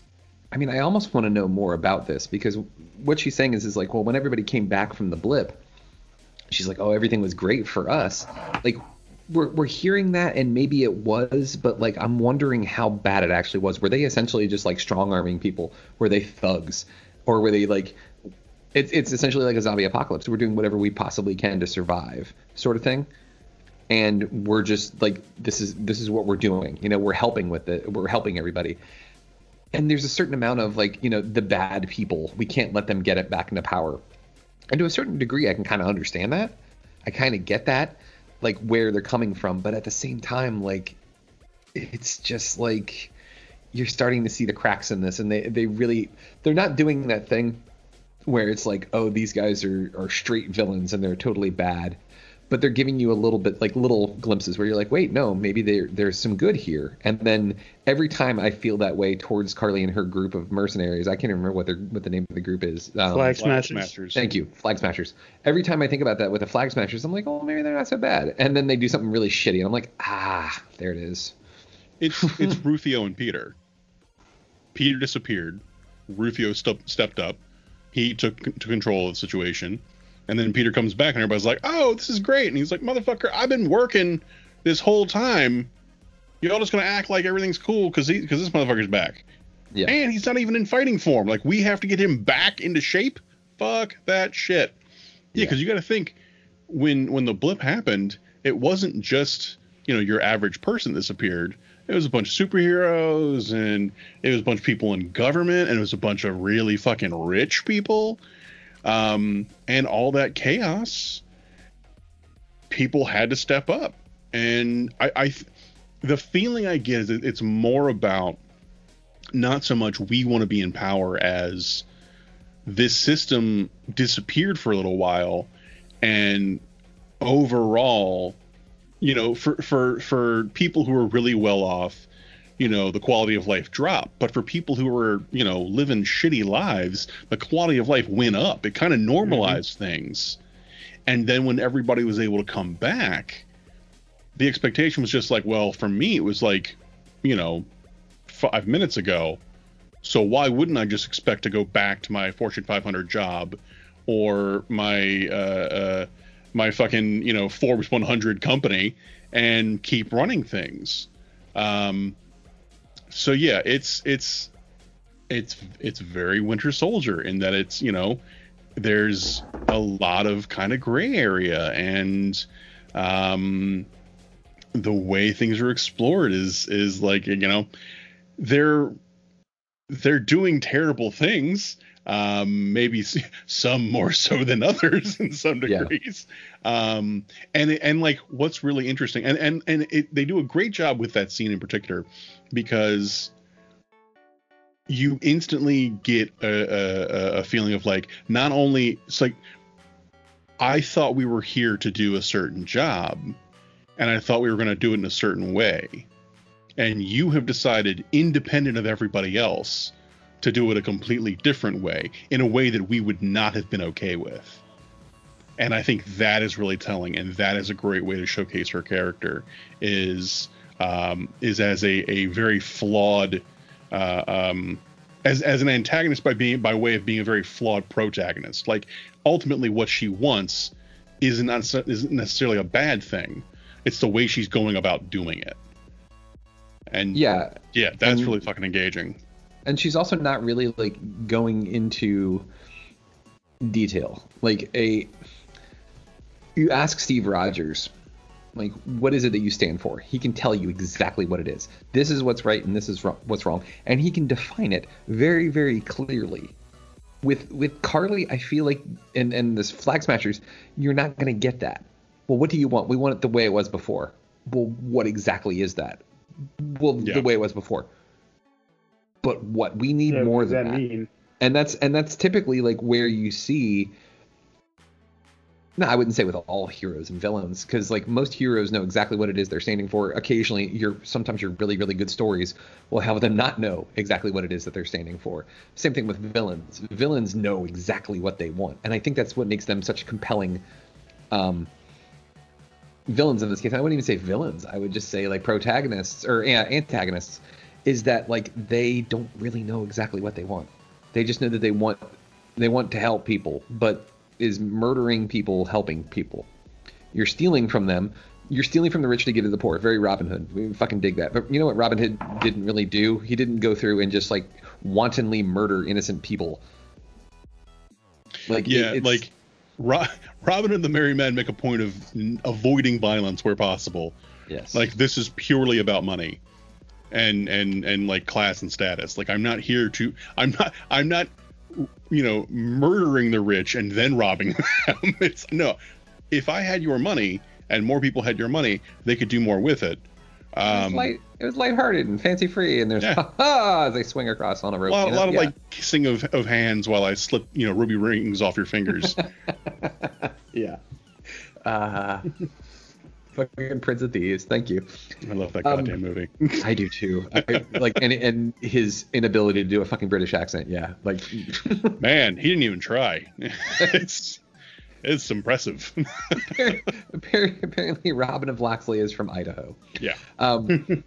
I mean, I almost want to know more about this because what she's saying is, is like, well, when everybody came back from the blip, she's like, oh, everything was great for us. Like, we're we're hearing that, and maybe it was, but like, I'm wondering how bad it actually was. Were they essentially just like strong arming people? Were they thugs, or were they like? It's it's essentially like a zombie apocalypse. We're doing whatever we possibly can to survive, sort of thing and we're just like this is this is what we're doing you know we're helping with it we're helping everybody and there's a certain amount of like you know the bad people. We can't let them get it back into power. And to a certain degree i can kind of understand that. I kind of get that like where they're coming from. But at the same time like it's just like you're starting to see the cracks in this. And they they really they're not doing that thing where it's like oh these guys are are straight villains and they're totally bad but they're giving you a little bit like little glimpses where you're like wait no maybe there there's some good here and then every time i feel that way towards carly and her group of mercenaries i can't remember what their what the name of the group is um, Flag Flag Smashers. Smashers. Thank you, Flag Smashers. Every time I think about that with the Flag Smashers, I'm like, oh, maybe they're not so bad. And then they do something really shitty, and I'm like, ah, there it is. It's it's Rufio and Peter. Peter disappeared. Rufio step, stepped up. He took c- control of the situation, and then Peter comes back, and everybody's like, "Oh, this is great!" And he's like, "Motherfucker, I've been working this whole time. Y'all just gonna act like everything's cool because he because this motherfucker's back, Yeah. and he's not even in fighting form. Like we have to get him back into shape. Fuck that shit. Yeah, Yeah. because you got to think when when the blip happened, it wasn't just you know your average person disappeared. It was a bunch of superheroes, and it was a bunch of people in government, and it was a bunch of really fucking rich people, um, and all that chaos. People had to step up, and I, I the feeling I get is it's more about not so much we want to be in power as this system disappeared for a little while and overall you know for for for people who are really well off you know the quality of life dropped but for people who were you know living shitty lives the quality of life went up. It kind of normalized mm-hmm. things. And then when everybody was able to come back the expectation was just like well for me it was like you know five minutes ago. So why wouldn't i just expect to go back to my fortune 500 job or my uh, uh my fucking you know forbes 100 company and keep running things? Um so yeah, it's it's it's it's very Winter Soldier in that it's you know there's a lot of kind of gray area and um, the way things are explored is is like you know they're they're doing terrible things um, maybe some more so than others in some degrees. Yeah. Um, and and like what's really interesting, and and and it, they do a great job with that scene in particular, because you instantly get a, a, a feeling of like not only it's like I thought we were here to do a certain job, and I thought we were going to do it in a certain way, and you have decided independent of everybody else to do it a completely different way, in a way that we would not have been okay with. And I think that is really telling, and that is a great way to showcase her character. Is um, is as a, a very flawed, uh, um, as as an antagonist by being by way of being a very flawed protagonist. Like ultimately, what she wants isn't isn't necessarily a bad thing. It's the way she's going about doing it. And yeah, yeah, that's and, really fucking engaging and she's also not really like going into detail. Like a you ask Steve Rogers, like what is it that you stand for? He can tell you exactly what it is. This is what's right and this is what's wrong, and he can define it very very clearly. With with carly I feel like and and this Flag Smashers, you're not going to get that. Well, what do you want? We want it the way it was before. Well, what exactly is that? Well, yeah. the way it was before but what we need yeah, more than that, that. and that's and that's typically like where you see no, I wouldn't say with all heroes and villains, because like most heroes know exactly what it is they're standing for. Occasionally, you're sometimes your really really good stories will have them not know exactly what it is that they're standing for. Same thing with villains. Villains know exactly what they want, and I think that's what makes them such compelling um, villains in this case. I wouldn't even say villains. I would just say like protagonists or uh, antagonists is that like they don't really know exactly what they want. They just know that they want they want to help people, but is murdering people helping people? You're stealing from them. You're stealing from the rich to give to the poor. Very Robin Hood. We fucking dig that. But you know what Robin Hood didn't really do? He didn't go through and just like wantonly murder innocent people. Like yeah, it, like Robin and the Merry Men make a point of avoiding violence where possible. Yes. Like this is purely about money and and and like class and status. Like I'm not here to I'm not I'm not you know murdering the rich and then robbing them. it's no. If I had your money and more people had your money, they could do more with it. Um, it, was um, light, it was lighthearted and fancy free, and there's yeah. ha ha as they swing across on a rope. A lot, you know? a lot of yeah. like kissing of, of hands while I slip, you know, ruby rings off your fingers. yeah. Uh, fucking Prince of Thieves. Thank you. I love that goddamn um, movie. I do too. I, like and and his inability to do a fucking British accent. Yeah, like man, he didn't even try. it's it's impressive. apparently, Robin of Locksley is from Idaho. Yeah. Um.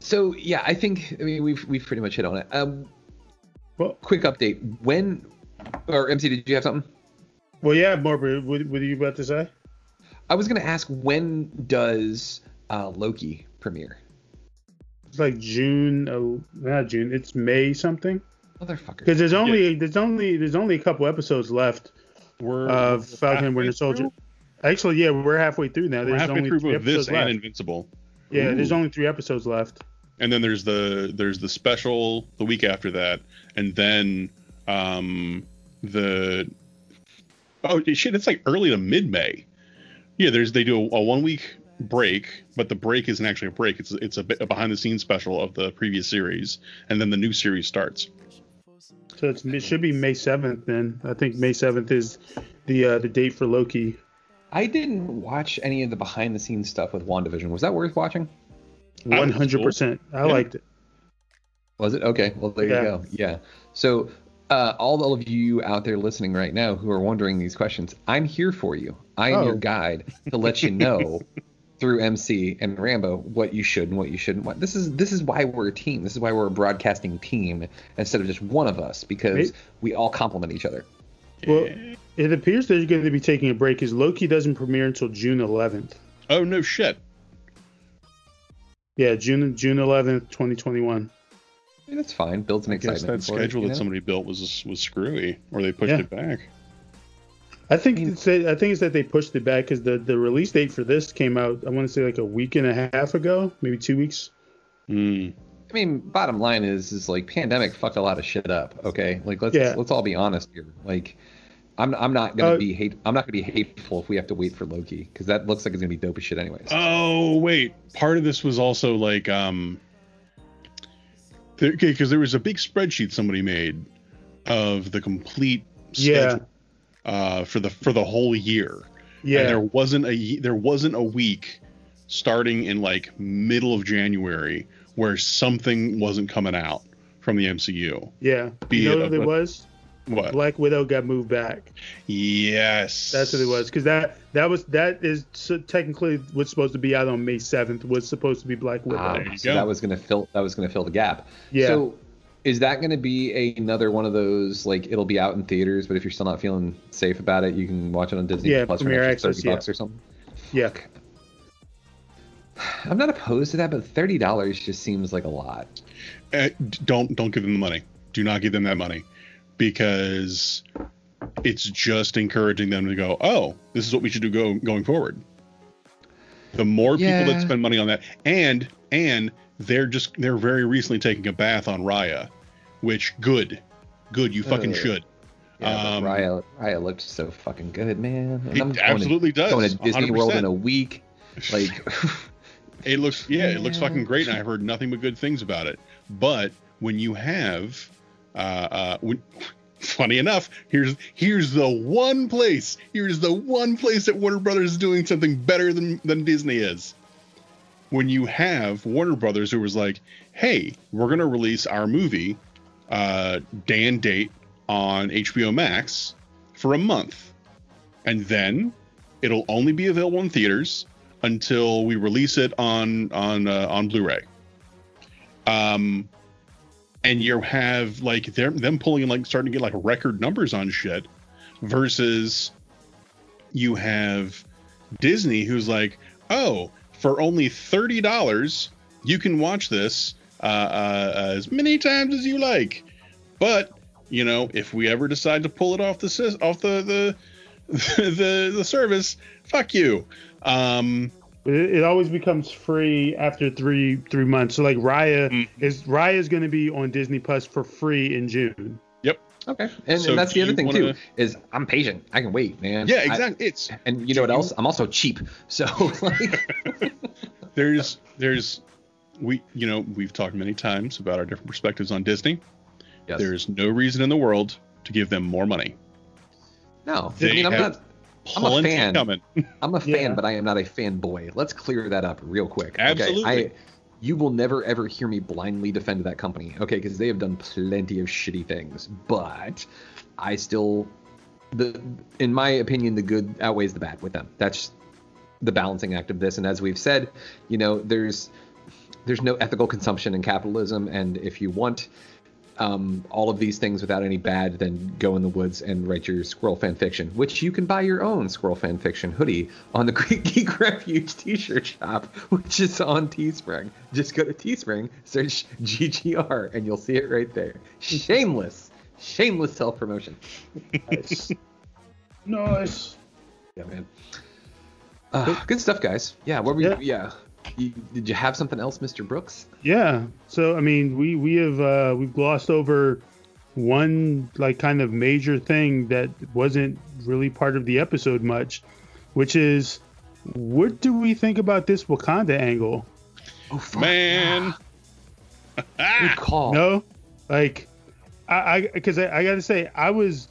so yeah, I think I mean we've we've pretty much hit on it. Um. Well, quick update. When or MC, did you have something? Well, yeah, Morbid. What, what are you about to say? I was gonna ask when does uh, Loki premiere? It's like June. Oh, not June. It's May something. Motherfucker. Because there's only yeah. there's only there's only a couple episodes left we're, of Falcon Winter Soldier. Actually, yeah, we're halfway through now. There's we're halfway only through with this left. and Invincible. Yeah, Ooh. there's only three episodes left. And then there's the there's the special the week after that, and then um the oh shit, it's like early to mid May. Yeah, there's they do a, a one week break, but the break isn't actually a break. It's it's a, a behind the scenes special of the previous series, and then the new series starts. So it's, it should be May seventh. Then I think May seventh is the uh, the date for Loki. I didn't watch any of the behind the scenes stuff with WandaVision. Was that worth watching? I One was hundred cool. percent. I Yeah. liked it. Was it? Okay. Well, there Yeah. you go. Yeah. So, uh, all of you out there listening right now who are wondering these questions, I'm here for you. I am Oh. your guide to let you know through MC and Rambo what you should and what you shouldn't want. This is this is why we're a team. This is why we're a broadcasting team instead of just one of us because Right. we all complement each other. Well, it appears they're going to be taking a break because Loki doesn't premiere until June 11th. Oh no shit. Yeah, June June 11th, 2021. I mean, that's fine. Builds an I guess excitement. that for it, schedule you that know? somebody built was was screwy, or they pushed Yeah. it back. I think it's that, I think it's that they pushed it back because the, the release date for this came out. I want to say like a week and a half ago, maybe two weeks. Mm. I mean, bottom line is, is like pandemic fucked a lot of shit up. Okay, like let's Yeah. let's all be honest here. Like, I'm I'm not gonna Uh, be hate. I'm not gonna be hateful if we have to wait for Loki because that looks like it's gonna be dope as shit anyways. Oh wait, part of this was also like um, there, okay, because there was a big spreadsheet somebody made of the complete Yeah. schedule uh, for the for the whole year. Yeah, And there wasn't a there wasn't a week starting in like middle of January where something wasn't coming out from the MCU. yeah. be You it know a- what it was? What? Black Widow got moved back. Yes. That's what it was because that that was that is so technically what's supposed to be out on May 7th was supposed to be Black Widow. Ah, there you so go. that was gonna fill that was gonna fill the gap. Yeah. So is that gonna be another one of those like it'll be out in theaters, but if you're still not feeling safe about it, you can watch it on Disney Yeah, Plus Premier an extra Access, thirty yeah. bucks or something? yeah, I'm not opposed to that, but thirty dollars just seems like a lot. Uh, don't don't give them the money. Do not give them that money because it's just encouraging them to go, "Oh, this is what we should do go, going forward." The more people that spend money on that and and they're just they're very recently taking a bath on Raya, which good. Good, you fucking Ugh. should. Yeah, Um, Raya, Raya looked so fucking good, man. And It I'm going to- absolutely does. Going to Disney World 100%. in a week, like It looks yeah, it looks fucking great, and I've heard nothing but good things about it. But when you have, uh, uh, funny enough, here's here's the one place, here's the one place that Warner Brothers is doing something better than than Disney is. When you have Warner Brothers, who was like, "Hey, we're gonna release our movie, uh, day and date on HBO Max for a month, and then it'll only be available in theaters." until we release it on on uh, on Blu-ray. Um, and you have like they're them pulling in like starting to get like record numbers on shit, versus you have Disney who's like, oh, for only thirty dollars you can watch this uh, uh, as many times as you like, but you know if we ever decide to pull it off the off the the the the service, fuck you. Um, it, it always becomes free after three three months. So like Raya Mhm. is Raya is going to be on Disney Plus for free in June. Yep. Okay. And, So and that's the other thing wanna- too is I'm patient. I can wait, man. yeah, I- exactly. it's and you know what else? I'm also cheap. So like, there's there's we you know we've talked many times about our different perspectives on Disney. yes. There's no reason in the world to give them more money. no. I they mean, I'm have- not. I'm a fan. coming. I'm a fan, Yeah. but I am not a fanboy. Let's clear that up real quick. Absolutely. Okay? I, you will never ever hear me blindly defend that company, okay? Because they have done plenty of shitty things, but I still, the in my opinion, the good outweighs the bad with them. That's the balancing act of this. And as we've said, you know, there's there's no ethical consumption in capitalism, and if you want um, all of these things without any bad, then go in the woods and write your squirrel fan fiction, which you can buy your own squirrel fan fiction hoodie on the Great Geek Refuge t-shirt shop, which is on Teespring. Just go to Teespring, search GGR, and you'll see it right there. Shameless, shameless self promotion. Nice. nice. Yeah, man. Uh, good stuff, guys. Yeah, what were you? Yeah. Yeah. You, did you have something else, Mr. Brooks? Yeah. So I mean, we we have uh, we've glossed over one like kind of major thing that wasn't really part of the episode much, which is what do we think about this Wakanda angle? Oh, fuck. Man. Good call. No, like I, I, because I, I got to say I was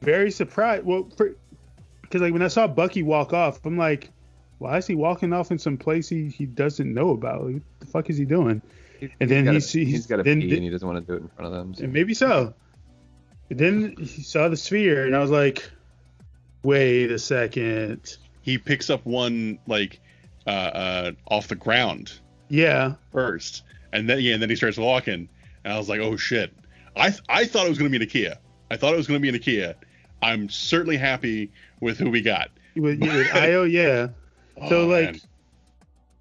very surprised. Well, because like when I saw Bucky walk off, I'm like, why is he walking off in some place he, he doesn't know about? Like, what the fuck is he doing? And then he sees he's got a then, pee and he doesn't want to do it in front of them. so- and maybe so. But then he saw the sphere, and I was like, wait a second. He picks up one like uh, uh, off the ground Yeah, first, and then yeah, and then he starts walking, and I was like, oh shit. I th- I thought it was gonna be an Ikea. I thought it was gonna be an Ikea. I'm certainly happy with who we got. with, with Ayo, yeah. So, Oh, like, man.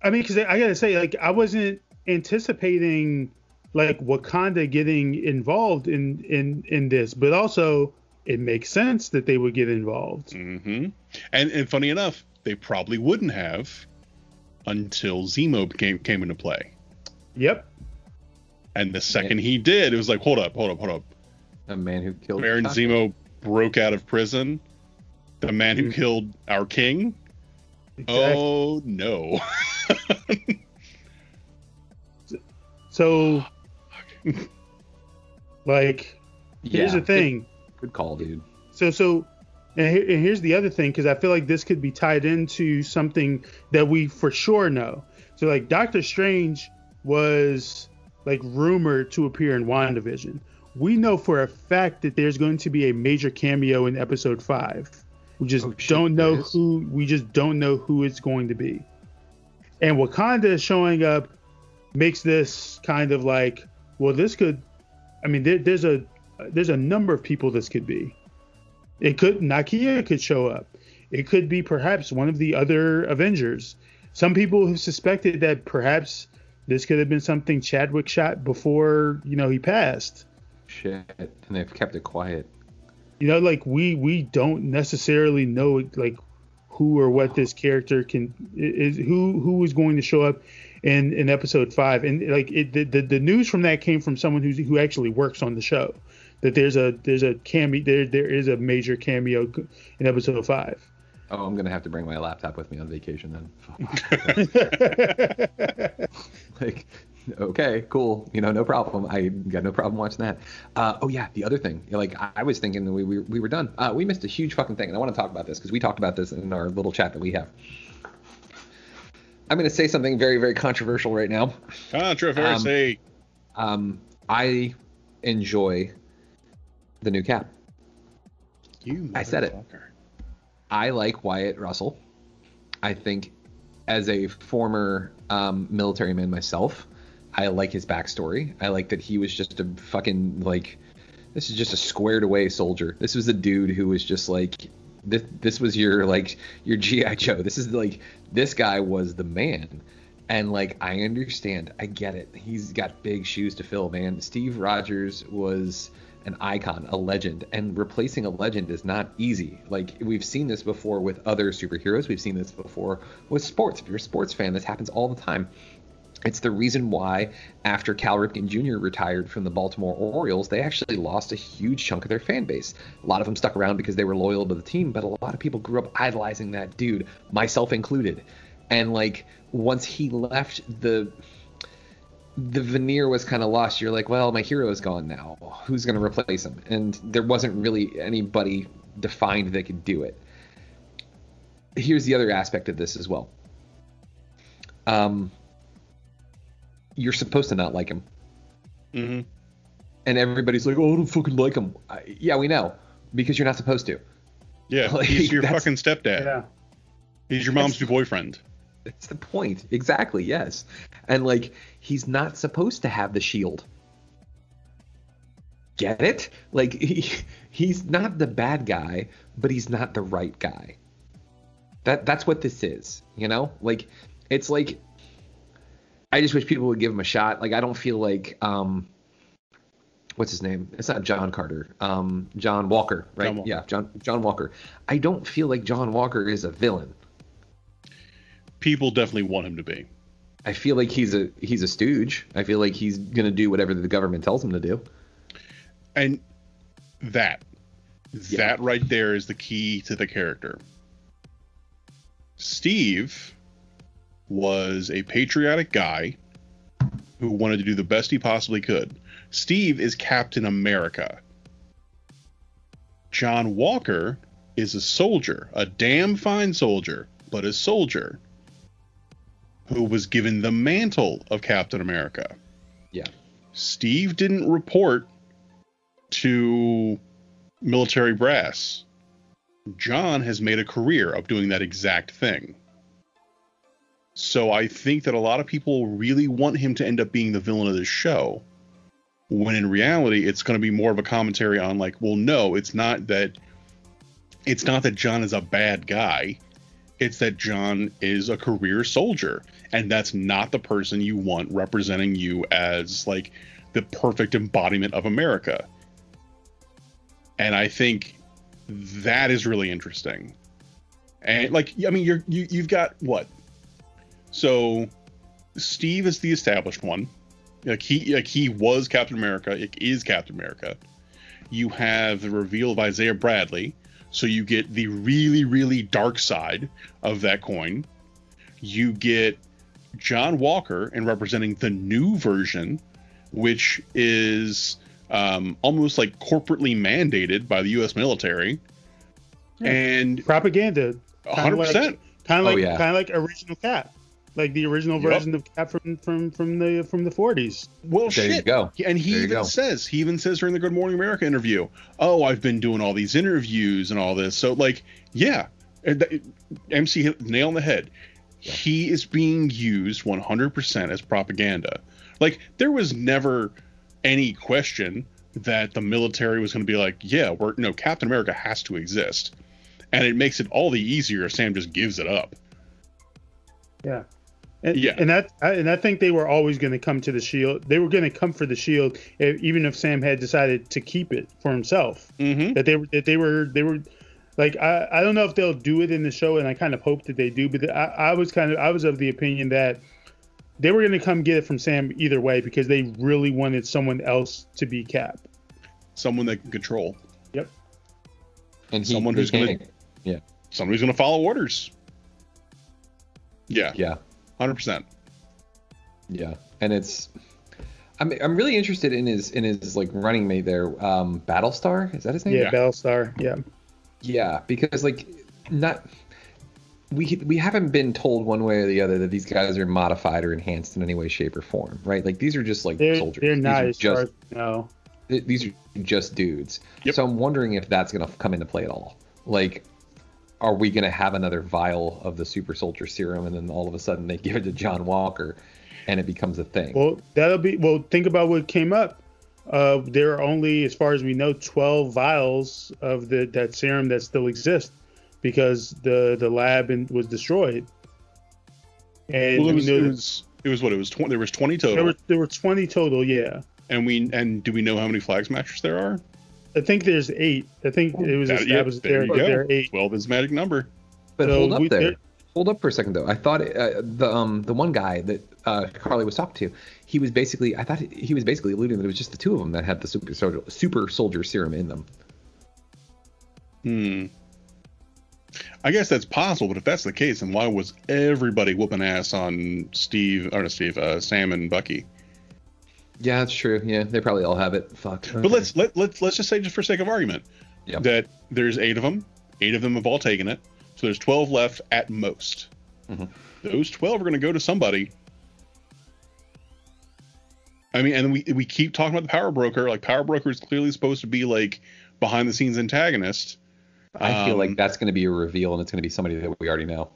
I mean, because I gotta say, like, I wasn't anticipating like Wakanda getting involved in in in this, but also it makes sense that they would get involved. hmm And and funny enough, they probably wouldn't have until Zemo came came into play. Yep. And the second he did, it was like, hold up, hold up, hold up. a man who killed Baron T'Chaka. Zemo broke out of prison. The man who killed our king. Exactly. Oh no. So, like, here's Yeah, the thing. Good, good call, dude. So so, and, here, and here's the other thing because I feel like this could be tied into something that we for sure know. So like Doctor Strange was like rumored to appear in WandaVision. We know for a fact that there's going to be a major cameo in Episode Five. We just Oh, shit, don't know who. We just don't know who it's going to be. And Wakanda showing up makes this kind of like, well, this could. I mean, there, there's a there's a number of people this could be. It could Nakia could show up. It could be perhaps one of the other Avengers. Some people have suspected that perhaps this could have been something Chadwick shot before you know he passed. Shit, and they've kept it quiet. You know, like we we don't necessarily know like who or what this character can is who who is going to show up in in episode five. And like it the, the, the news from that came from someone who's who actually works on the show. That there's a there's a cameo there there is a major cameo in episode five. Oh, I'm gonna have to bring my laptop with me on vacation then. Like, okay, cool. You know, no problem. I got no problem watching that. Uh, oh yeah, the other thing. Like, I, was thinking that we, we we were done. Uh, we missed a huge fucking thing, and I want to talk about this because we talked about this in our little chat that we have. I'm gonna say something very very controversial right now. Controversy. Um, I enjoy the new cap. you I said it. I like Wyatt Russell. I think, as a former um, military man myself, I like his backstory. I like that he was just a fucking like, this is just a squared away soldier. This was a dude who was just like, this. This was your like your GI Joe. This is like this guy was the man. And like I understand, I get it. He's got big shoes to fill, man. Steve Rogers was an icon, a legend, and replacing a legend is not easy. Like we've seen this before with other superheroes. We've seen this before with sports. If you're a sports fan, this happens all the time. It's the reason why after Cal Ripken Jr. retired from the Baltimore Orioles, they actually lost a huge chunk of their fan base. A lot of them stuck around because they were loyal to the team, but a lot of people grew up idolizing that dude, myself included. And like once he left the the veneer was kind of lost. You're like, well, my hero is gone now. Who's going to replace him? And there wasn't really anybody defined that could do it. Here's the other aspect of this as well. Um, you're supposed to not like him, Mhm. and everybody's like, "Oh, I don't fucking like him." I, yeah, we know because you're not supposed to. Yeah, Like, he's your fucking stepdad. yeah He's your mom's new boyfriend. That's the point. Exactly. Yes. And like he's not supposed to have the shield. Get it? Like he, he's not the bad guy, but he's not the right guy. That that's what this is, you know? Like it's like I just wish people would give him a shot. Like I don't feel like um what's his name? It's not John Carter. Um John Walker, right? John Walker. Yeah, John John Walker. I don't feel like John Walker is a villain. People definitely want him to be. I feel like he's a he's a stooge. I feel like he's gonna do whatever the government tells him to do. And that, Yeah. that right there is the key to the character. Steve was a patriotic guy who wanted to do the best he possibly could. Steve is Captain America. John Walker is a soldier, a damn fine soldier, but a soldier who was given the mantle of Captain America. Yeah. Steve didn't report to military brass. John has made a career of doing that exact thing. So I think that a lot of people really want him to end up being the villain of the show. When in reality, it's going to be more of a commentary on like, well, no, it's not that. It's not that John is a bad guy. It's that John is a career soldier, and that's not the person you want representing you as like the perfect embodiment of America. And I think that is really interesting. And like, I mean, you're you, you've got what so Steve is the established one. Like he like he was Captain America, like is Captain America. You have the reveal of Isaiah Bradley, so you get the really really dark side of that coin. You get John Walker and representing the new version, which is um, almost like corporately mandated by the U.S. military, Yeah. and Propaganda. 100 percent. Kind of Oh, like yeah. kind of like original Cap, like the original Yup. version of Cap from from from the from the 40s. Well, There shit. you go. And he There even go. says, he even says during the Good Morning America interview, "Oh, I've been doing all these interviews and all this." So, like, yeah, uh, uh, MC hit nail on the head. He is being used 100% as propaganda. Like, there was never any question that the military was going to be like, "Yeah, we're no Captain America has to exist," and it makes it all the easier if Sam just gives it up. Yeah. And, Yeah. and that I, and I think they were always going to come to the shield. They were going to come for the shield, even if Sam had decided to keep it for himself. Mm-hmm. That they were that they were they were like I, I don't know if they'll do it in the show, and I kind of hope that they do. But I, I was kind of I was of the opinion that they were going to come get it from Sam either way because they really wanted someone else to be Cap. Someone that can control. Yep. And he, Someone they who's gonna- can't- Somebody's going to follow orders. Yeah, Yeah. Hundred percent. Yeah, and it's I'm I'm really interested in his in his like running mate there, um, Battlestar. Is that his name? Yeah, Yeah. Battlestar. Yeah. Yeah, because like not we we haven't been told one way or the other that these guys are modified or enhanced in any way, shape, or form, right? Like these are just like They're soldiers. they're These not are as just as no. th- these are just dudes. Yep. So I'm wondering if that's gonna come into play at all. Like, are we gonna have another vial of the super soldier serum, and then all of a sudden they give it to John Walker, and it becomes a thing? Well, that'll be well. Think about what came up. Uh, there are only, as far as we know, 12 vials of the that serum that still exist because the the lab in, was destroyed. And Well, it was, know it was it was what it was. 20, there was twenty total, there were there were 20 total. Yeah, and we and do we know how many flag smashers there are? I think there's eight. I think it was That- yeah, established there there. There are eight. Twelve is the magic number. But So hold up we- there. there- Hold up for a second though. I thought uh, the um the one guy that uh, Carly was talking to, he was basically I thought he was basically alluding that it was just the two of them that had the super soldier super soldier serum in them. Hmm. I guess that's possible, but if that's the case, then why was everybody whooping ass on Steve or not Steve, uh, Sam and Bucky? Yeah, that's true. Yeah, they probably all have it. Fuck. But let's let let's let's just say, just for sake of argument, Yep. that there's eight of them. Eight of them have all taken it, so there's twelve left at most. Mhm. Those twelve are going to go to somebody. I mean, and we we keep talking about the power broker. Like power broker is clearly supposed to be like behind the scenes antagonist. I feel um, like that's going to be a reveal, and it's going to be somebody that we already know.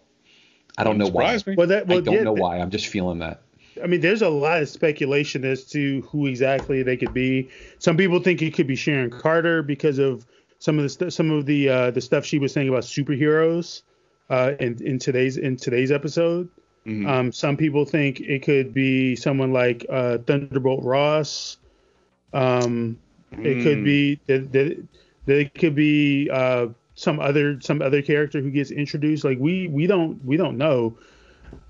I don't know why. me. Well, that well, I don't yeah, know th- why. I'm just feeling that. I mean, there's a lot of speculation as to who exactly they could be. Some people think it could be Sharon Carter because of some of the st- some of the uh, the stuff she was saying about superheroes uh, in in today's in today's episode. Mhm. Um, some people think it could be someone like uh, Thunderbolt Ross. Um, it could Mm. be that, that, that it could be uh, some other some other character who gets introduced. Like we we don't we don't know.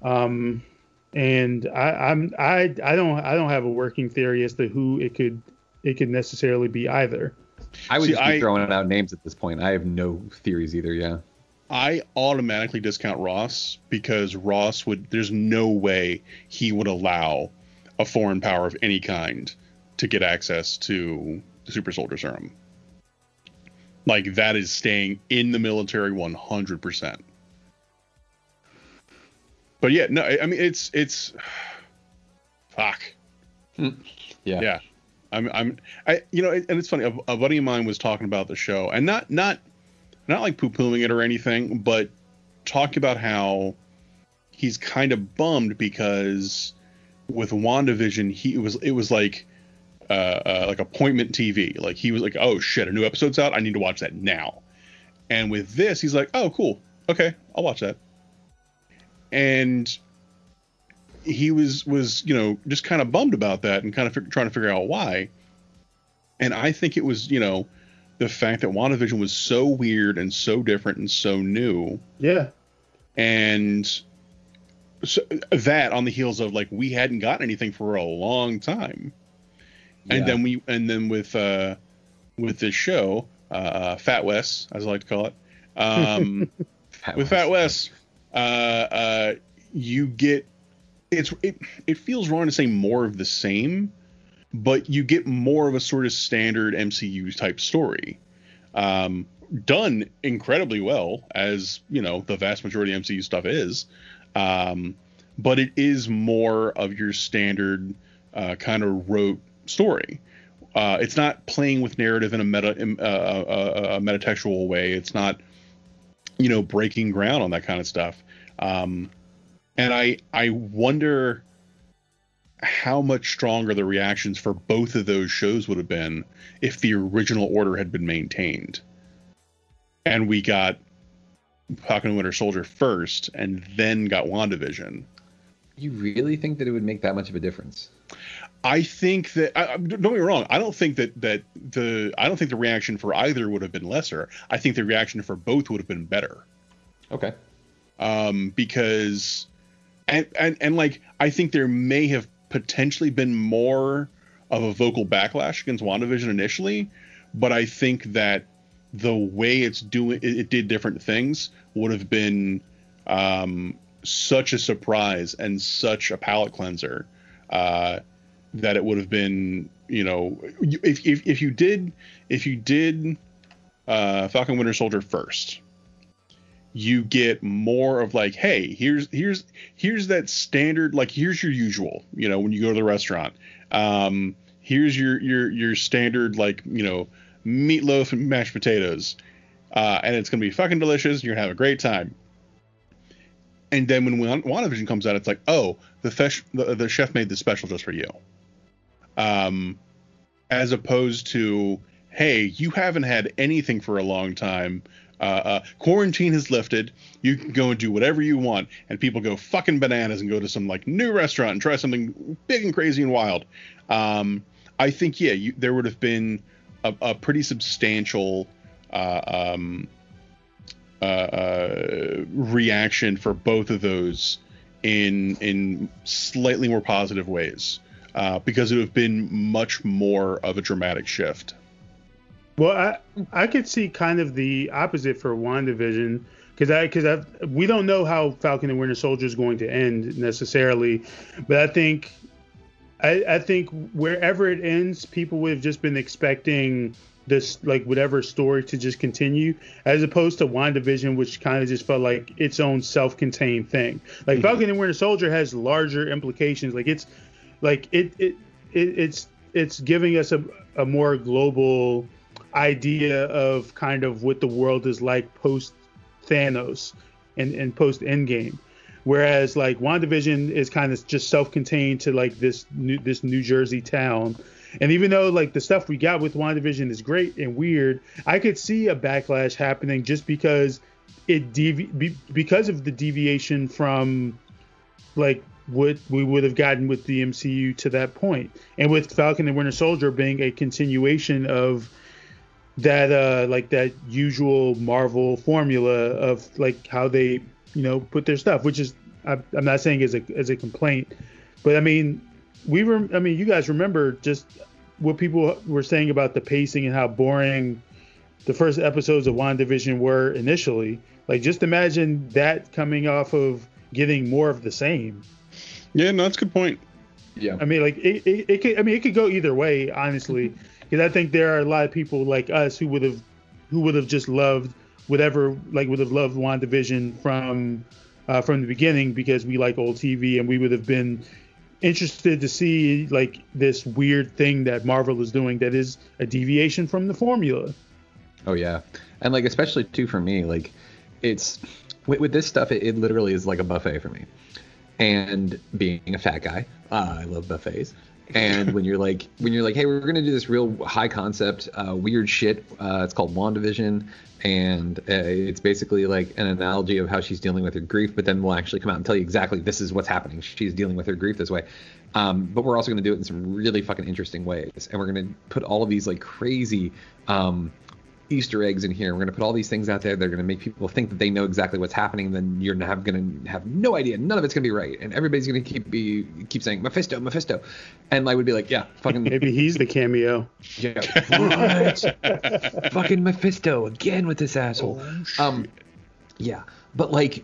Um, and I, I'm I I don't I don't have a working theory as to who it could it could necessarily be either. I would See, just be I- throwing out names at this point. I have no theories either. Yeah. I automatically discount Ross because Ross would. There's no way he would allow a foreign power of any kind to get access to the super soldier serum. Like that is staying in the military 100%. But yeah, no, I mean it's it's fuck. Yeah. Yeah. I'm I'm I you know, and it's funny. A, a buddy of mine was talking about the show, and not not not like poo pooing it or anything, but talking about how he's kind of bummed because with WandaVision, he it was it was like uh, uh, like appointment TV. Like he was like, oh shit, a new episode's out. I need to watch that now. And with this, he's like, oh cool, okay, I'll watch that. And he was was you know just kind of bummed about that and kind of trying to figure out why. And I think it was you know the fact that WandaVision was so weird and so different and so new. Yeah. And so that on the heels of like we hadn't gotten anything for a long time. Yeah. And then we and then with uh with this show, uh Fat West, as I like to call it. Um Fat with West. Fat West, uh, uh, you get it's it, it feels wrong to say more of the same, but you get more of a sort of standard MCU type story, um, done incredibly well as you know the vast majority of MCU stuff is, um, but it is more of your standard uh, kind of rote story. Uh, it's not playing with narrative in a meta in, uh, a, a metatextual way. It's not you know breaking ground on that kind of stuff um and i i wonder how much stronger the reactions for both of those shows would have been if the original order had been maintained and we got Falcon and Winter Soldier first and then got WandaVision. You really think that it would make that much of a difference? I think that I, don't get me wrong. I don't think that that the I don't think the reaction for either would have been lesser. I think the reaction for both would have been better. Okay. um, because and, and and like I think there may have potentially been more of a vocal backlash against WandaVision initially, but I think that the way it's doing it, it did different things would have been um, such a surprise and such a palate cleanser uh, that it would have been you know if if, if you did if you did uh, Falcon Winter Soldier first you get more of like hey here's here's here's that standard like here's your usual you know when you go to the restaurant. Um here's your your your standard like you know meatloaf and mashed potatoes uh and it's gonna be fucking delicious you're gonna have a great time. And then when Wan- WandaVision comes out it's like oh the, fesh, the the chef made this special just for you um as opposed to hey you haven't had anything for a long time. Uh, uh, quarantine has lifted. You can go and do whatever you want. And people go fucking bananas and go to some like new restaurant and try something big and crazy and wild. Um, i think yeah you, there would have been a, a pretty substantial uh, um, uh, uh, reaction for both of those in in slightly more positive ways uh, because it would have been much more of a dramatic shift Well, I I could see kind of the opposite for WandaVision because I because I we don't know how Falcon and Winter Soldier is going to end necessarily, but I think I I think wherever it ends, people would have just been expecting this like whatever story to just continue as opposed to WandaVision which kind of just felt like its own self-contained thing. Like Falcon and Winter Soldier has larger implications. Like it's like it it, it it's it's giving us a, a more global idea of kind of what the world is like post Thanos and, and post Endgame. Whereas like WandaVision is kind of just self-contained to like this new this New Jersey town. And even though like the stuff we got with WandaVision is great and weird, I could see a backlash happening just because it devi- be, because of the deviation from like what we would have gotten with the MCU to that point. And with Falcon and Winter Soldier being a continuation of that uh like that usual Marvel formula of like how they you know put their stuff, which is I'm, not saying as a as a complaint, but I mean we were I mean you guys remember just what people were saying about the pacing and how boring the first episodes of WandaVision were initially. Like, just imagine that coming off of getting more of the same. Yeah, no, that's a good point. Yeah. I mean, like it, it, it could. I mean, it could go either way, honestly, because I think there are a lot of people like us who would have, who would have just loved whatever, like would have loved WandaVision from, uh, from the beginning because we like old TV and we would have been interested to see like this weird thing that Marvel is doing that is a deviation from the formula. Oh yeah, and like especially too for me, like it's with, with this stuff, it, it literally is like a buffet for me. And being a fat guy, uh, I love buffets. And when you're like, when you're like, hey, we're gonna do this real high concept, uh, weird shit. Uh, it's called WandaVision, and uh, it's basically like an analogy of how she's dealing with her grief. But then we'll actually come out and tell you exactly this is what's happening. She's dealing with her grief this way. Um, but we're also gonna do it in some really fucking interesting ways, and we're gonna put all of these like crazy. Um, Easter eggs in here. We're gonna put all these things out there. They're gonna make people think that they know exactly what's happening. Then you're gonna have gonna have no idea. None of it's gonna be right, and everybody's gonna keep be keep saying Mephisto, Mephisto, and I would be like, yeah, fucking Maybe he's the cameo. yeah, what? fucking Mephisto again with this asshole. um, yeah, but like,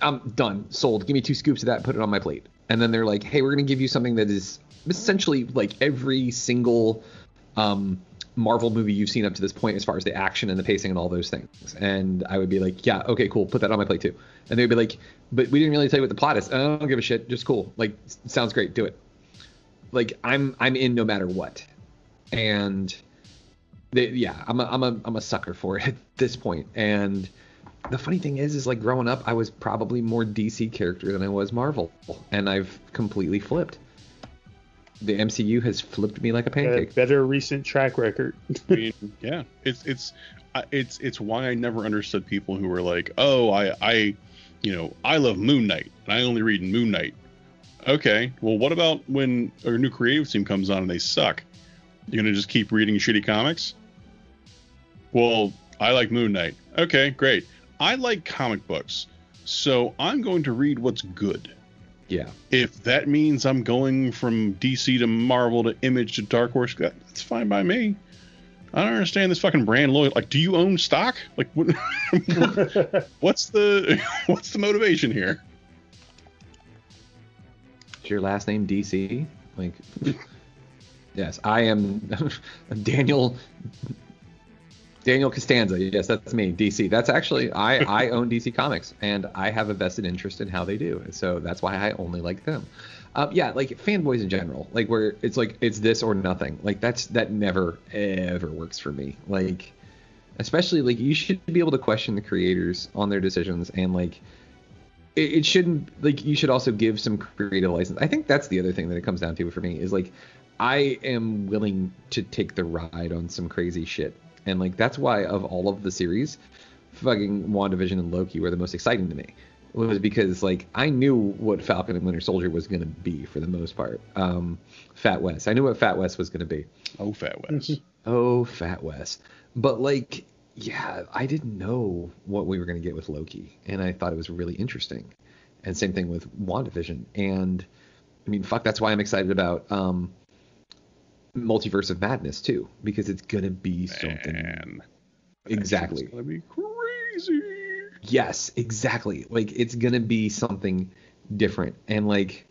I'm done, sold. Give me two scoops of that, put it on my plate, and then they're like, hey, we're gonna give you something that is essentially like every single um Marvel movie you've seen up to this point as far as the action and the pacing and all those things. And I would be like, yeah, okay, cool, put that on my plate too. And they'd be like, but we didn't really tell you what the plot is. I don't give a shit, just cool. Like, sounds great, do it. Like, I'm I'm in no matter what. And they, yeah, I'm a, I'm a I'm a sucker for it at this point. And the funny thing is, is like growing up, I was probably more DC character than I was Marvel, and I've completely flipped. The MCU has flipped me like a A pancake. better recent track record. I mean, yeah, it's it's it's it's why I never understood people who were like, oh, I I, you know, I love Moon Knight and I only read Moon Knight. Okay, well, what about when a new creative team comes on and they suck? You're gonna just keep reading shitty comics? Well, I like Moon Knight. Okay, great. I like comic books, so I'm going to read what's good. Yeah. If that means I'm going from DC to Marvel to Image to Dark Horse, that's fine by me. I don't understand this fucking brand loyalty. Like, do you own stock? Like, what, what's the what's the motivation here? Is your last name DC? Like, yes, I am Daniel. Daniel Costanza. Yes, that's me. DC. That's actually I. I own DC Comics, and I have a vested interest in how they do. So that's why I only like them. Um, yeah, like fanboys in general. Like where it's like it's this or nothing. Like that's that never ever works for me. Like especially like you should be able to question the creators on their decisions and like it, it shouldn't like you should also give some creative license. I think that's the other thing that it comes down to for me is like I am willing to take the ride on some crazy shit. And like that's why of all of the series, fucking WandaVision and Loki were the most exciting to me. Was because like I knew what Falcon and Winter Soldier was gonna be for the most part. Um, Fat West. I knew what Fat West was gonna be. Oh, Fat West. Oh, Fat West. But like, yeah, I didn't know what we were gonna get with Loki, and I thought it was really interesting. And same thing with WandaVision. And I mean, fuck, that's why I'm excited about um, Multiverse of Madness too, because it's gonna be something Man, exactly. it's gonna be crazy. Yes, exactly. Like it's gonna be something different. And like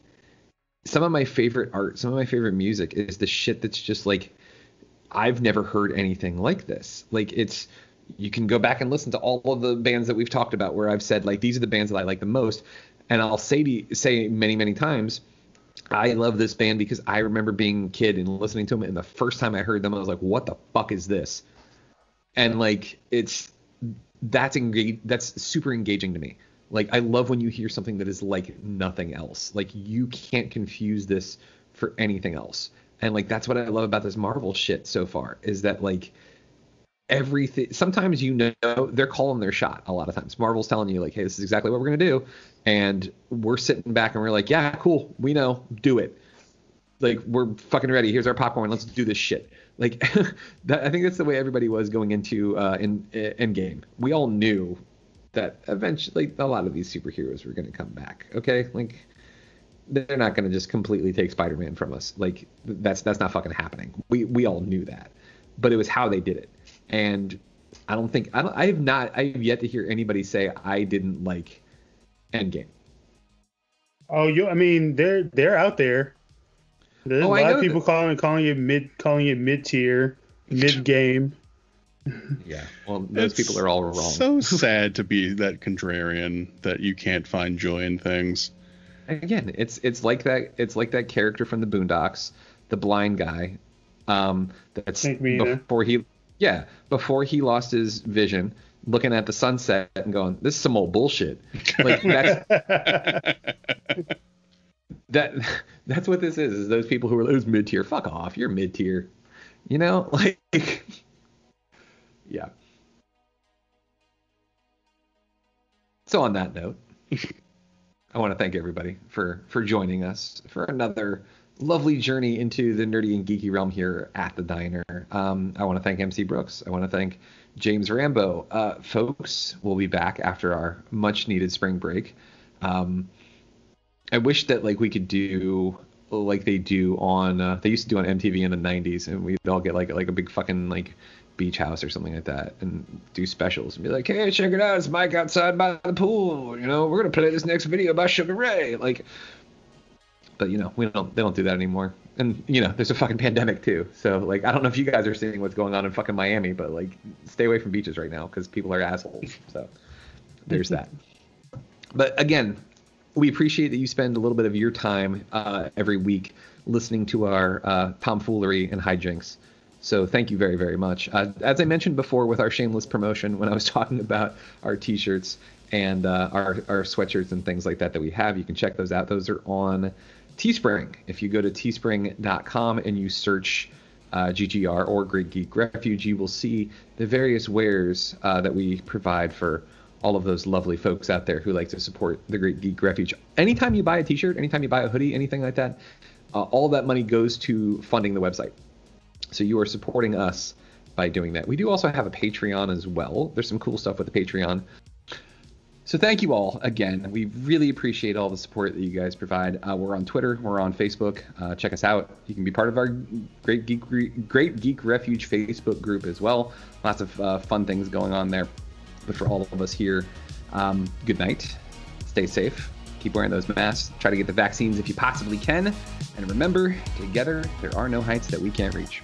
some of my favorite art, some of my favorite music is the shit that's just like I've never heard anything like this. Like it's you can go back and listen to all of the bands that we've talked about where I've said like these are the bands that I like the most. And I'll say to, say many, many times, I love this band because I remember being a kid and listening to them and the first time I heard them I was like, what the fuck is this? And like it's that's engage that's super engaging to me. Like I love when you hear something that is like nothing else. Like you can't confuse this for anything else. And like that's what I love about this Marvel shit so far is that like everything sometimes you know they're calling their shot a lot of times. Marvel's telling you like, hey, this is exactly what we're gonna do. And we're sitting back and we're like, yeah, cool, we know, do it. Like we're fucking ready. Here's our popcorn. Let's do this shit. Like that, I think that's the way everybody was going into uh, in Endgame. We all knew that eventually a lot of these superheroes were going to come back. Okay, like they're not going to just completely take Spider-Man from us. Like that's that's not fucking happening. We we all knew that, but it was how they did it. and I don't think I don't I have not I have yet to hear anybody say I didn't like Endgame. Oh, you. I mean, they're they're out there. There's Oh, a I lot of people that- calling calling it mid calling it mid tier, mid game. Yeah. Well, those It's people are all wrong. So sad to be that contrarian that you can't find joy in things. again it's it's like that it's like that character from the boondocks the blind guy um that's before he yeah before he lost his vision looking at the sunset and going this is some old bullshit. Like that's that that's what this is is those people who are those mid-tier. Fuck off. You're mid-tier. You know? Like yeah. So on that note I want to thank everybody for for joining us for another lovely journey into the nerdy and geeky realm here at the diner. Um, I want to thank MC Brooks. I want to thank James Rambo. Uh, folks, we'll be back after our much needed spring break. Um, I wish that like we could do like they do on uh, they used to do on MTV in the 90s and we'd all get like like a big fucking like beach house or something like that and do specials and be like hey check it out it's Mike outside by the pool you know we're gonna play this next video by Sugar Ray like but you know we don't they don't do that anymore and you know there's a fucking pandemic too so like I don't know if you guys are seeing what's going on in fucking Miami but like stay away from beaches right now because people are assholes so there's that but again we appreciate that you spend a little bit of your time uh, every week listening to our uh, tomfoolery and hijinks. So thank you very, very much. Uh, as I mentioned before with our shameless promotion, when I was talking about our T-shirts and uh, our our sweatshirts and things like that that we have, you can check those out. Those are on Teespring. If you go to teespring.com and you search uh, GGR or Great Geek Refuge, you will see the various wares uh, that we provide for all of those lovely folks out there who like to support the Great Geek Refuge. Anytime you buy a T-shirt, anytime you buy a hoodie, anything like that, uh, all that money goes to funding the website. So you are supporting us by doing that. We do also have a Patreon as well. There's some cool stuff with the Patreon. So thank you all again. We really appreciate all the support that you guys provide. Uh, we're on Twitter. We're on Facebook. Uh, check us out. You can be part of our Great Geek Great Geek Refuge Facebook group as well. Lots of uh, fun things going on there. But for all of us here, um, good night. Stay safe. Keep wearing those masks. Try to get the vaccines if you possibly can. And remember, together, there are no heights that we can't reach.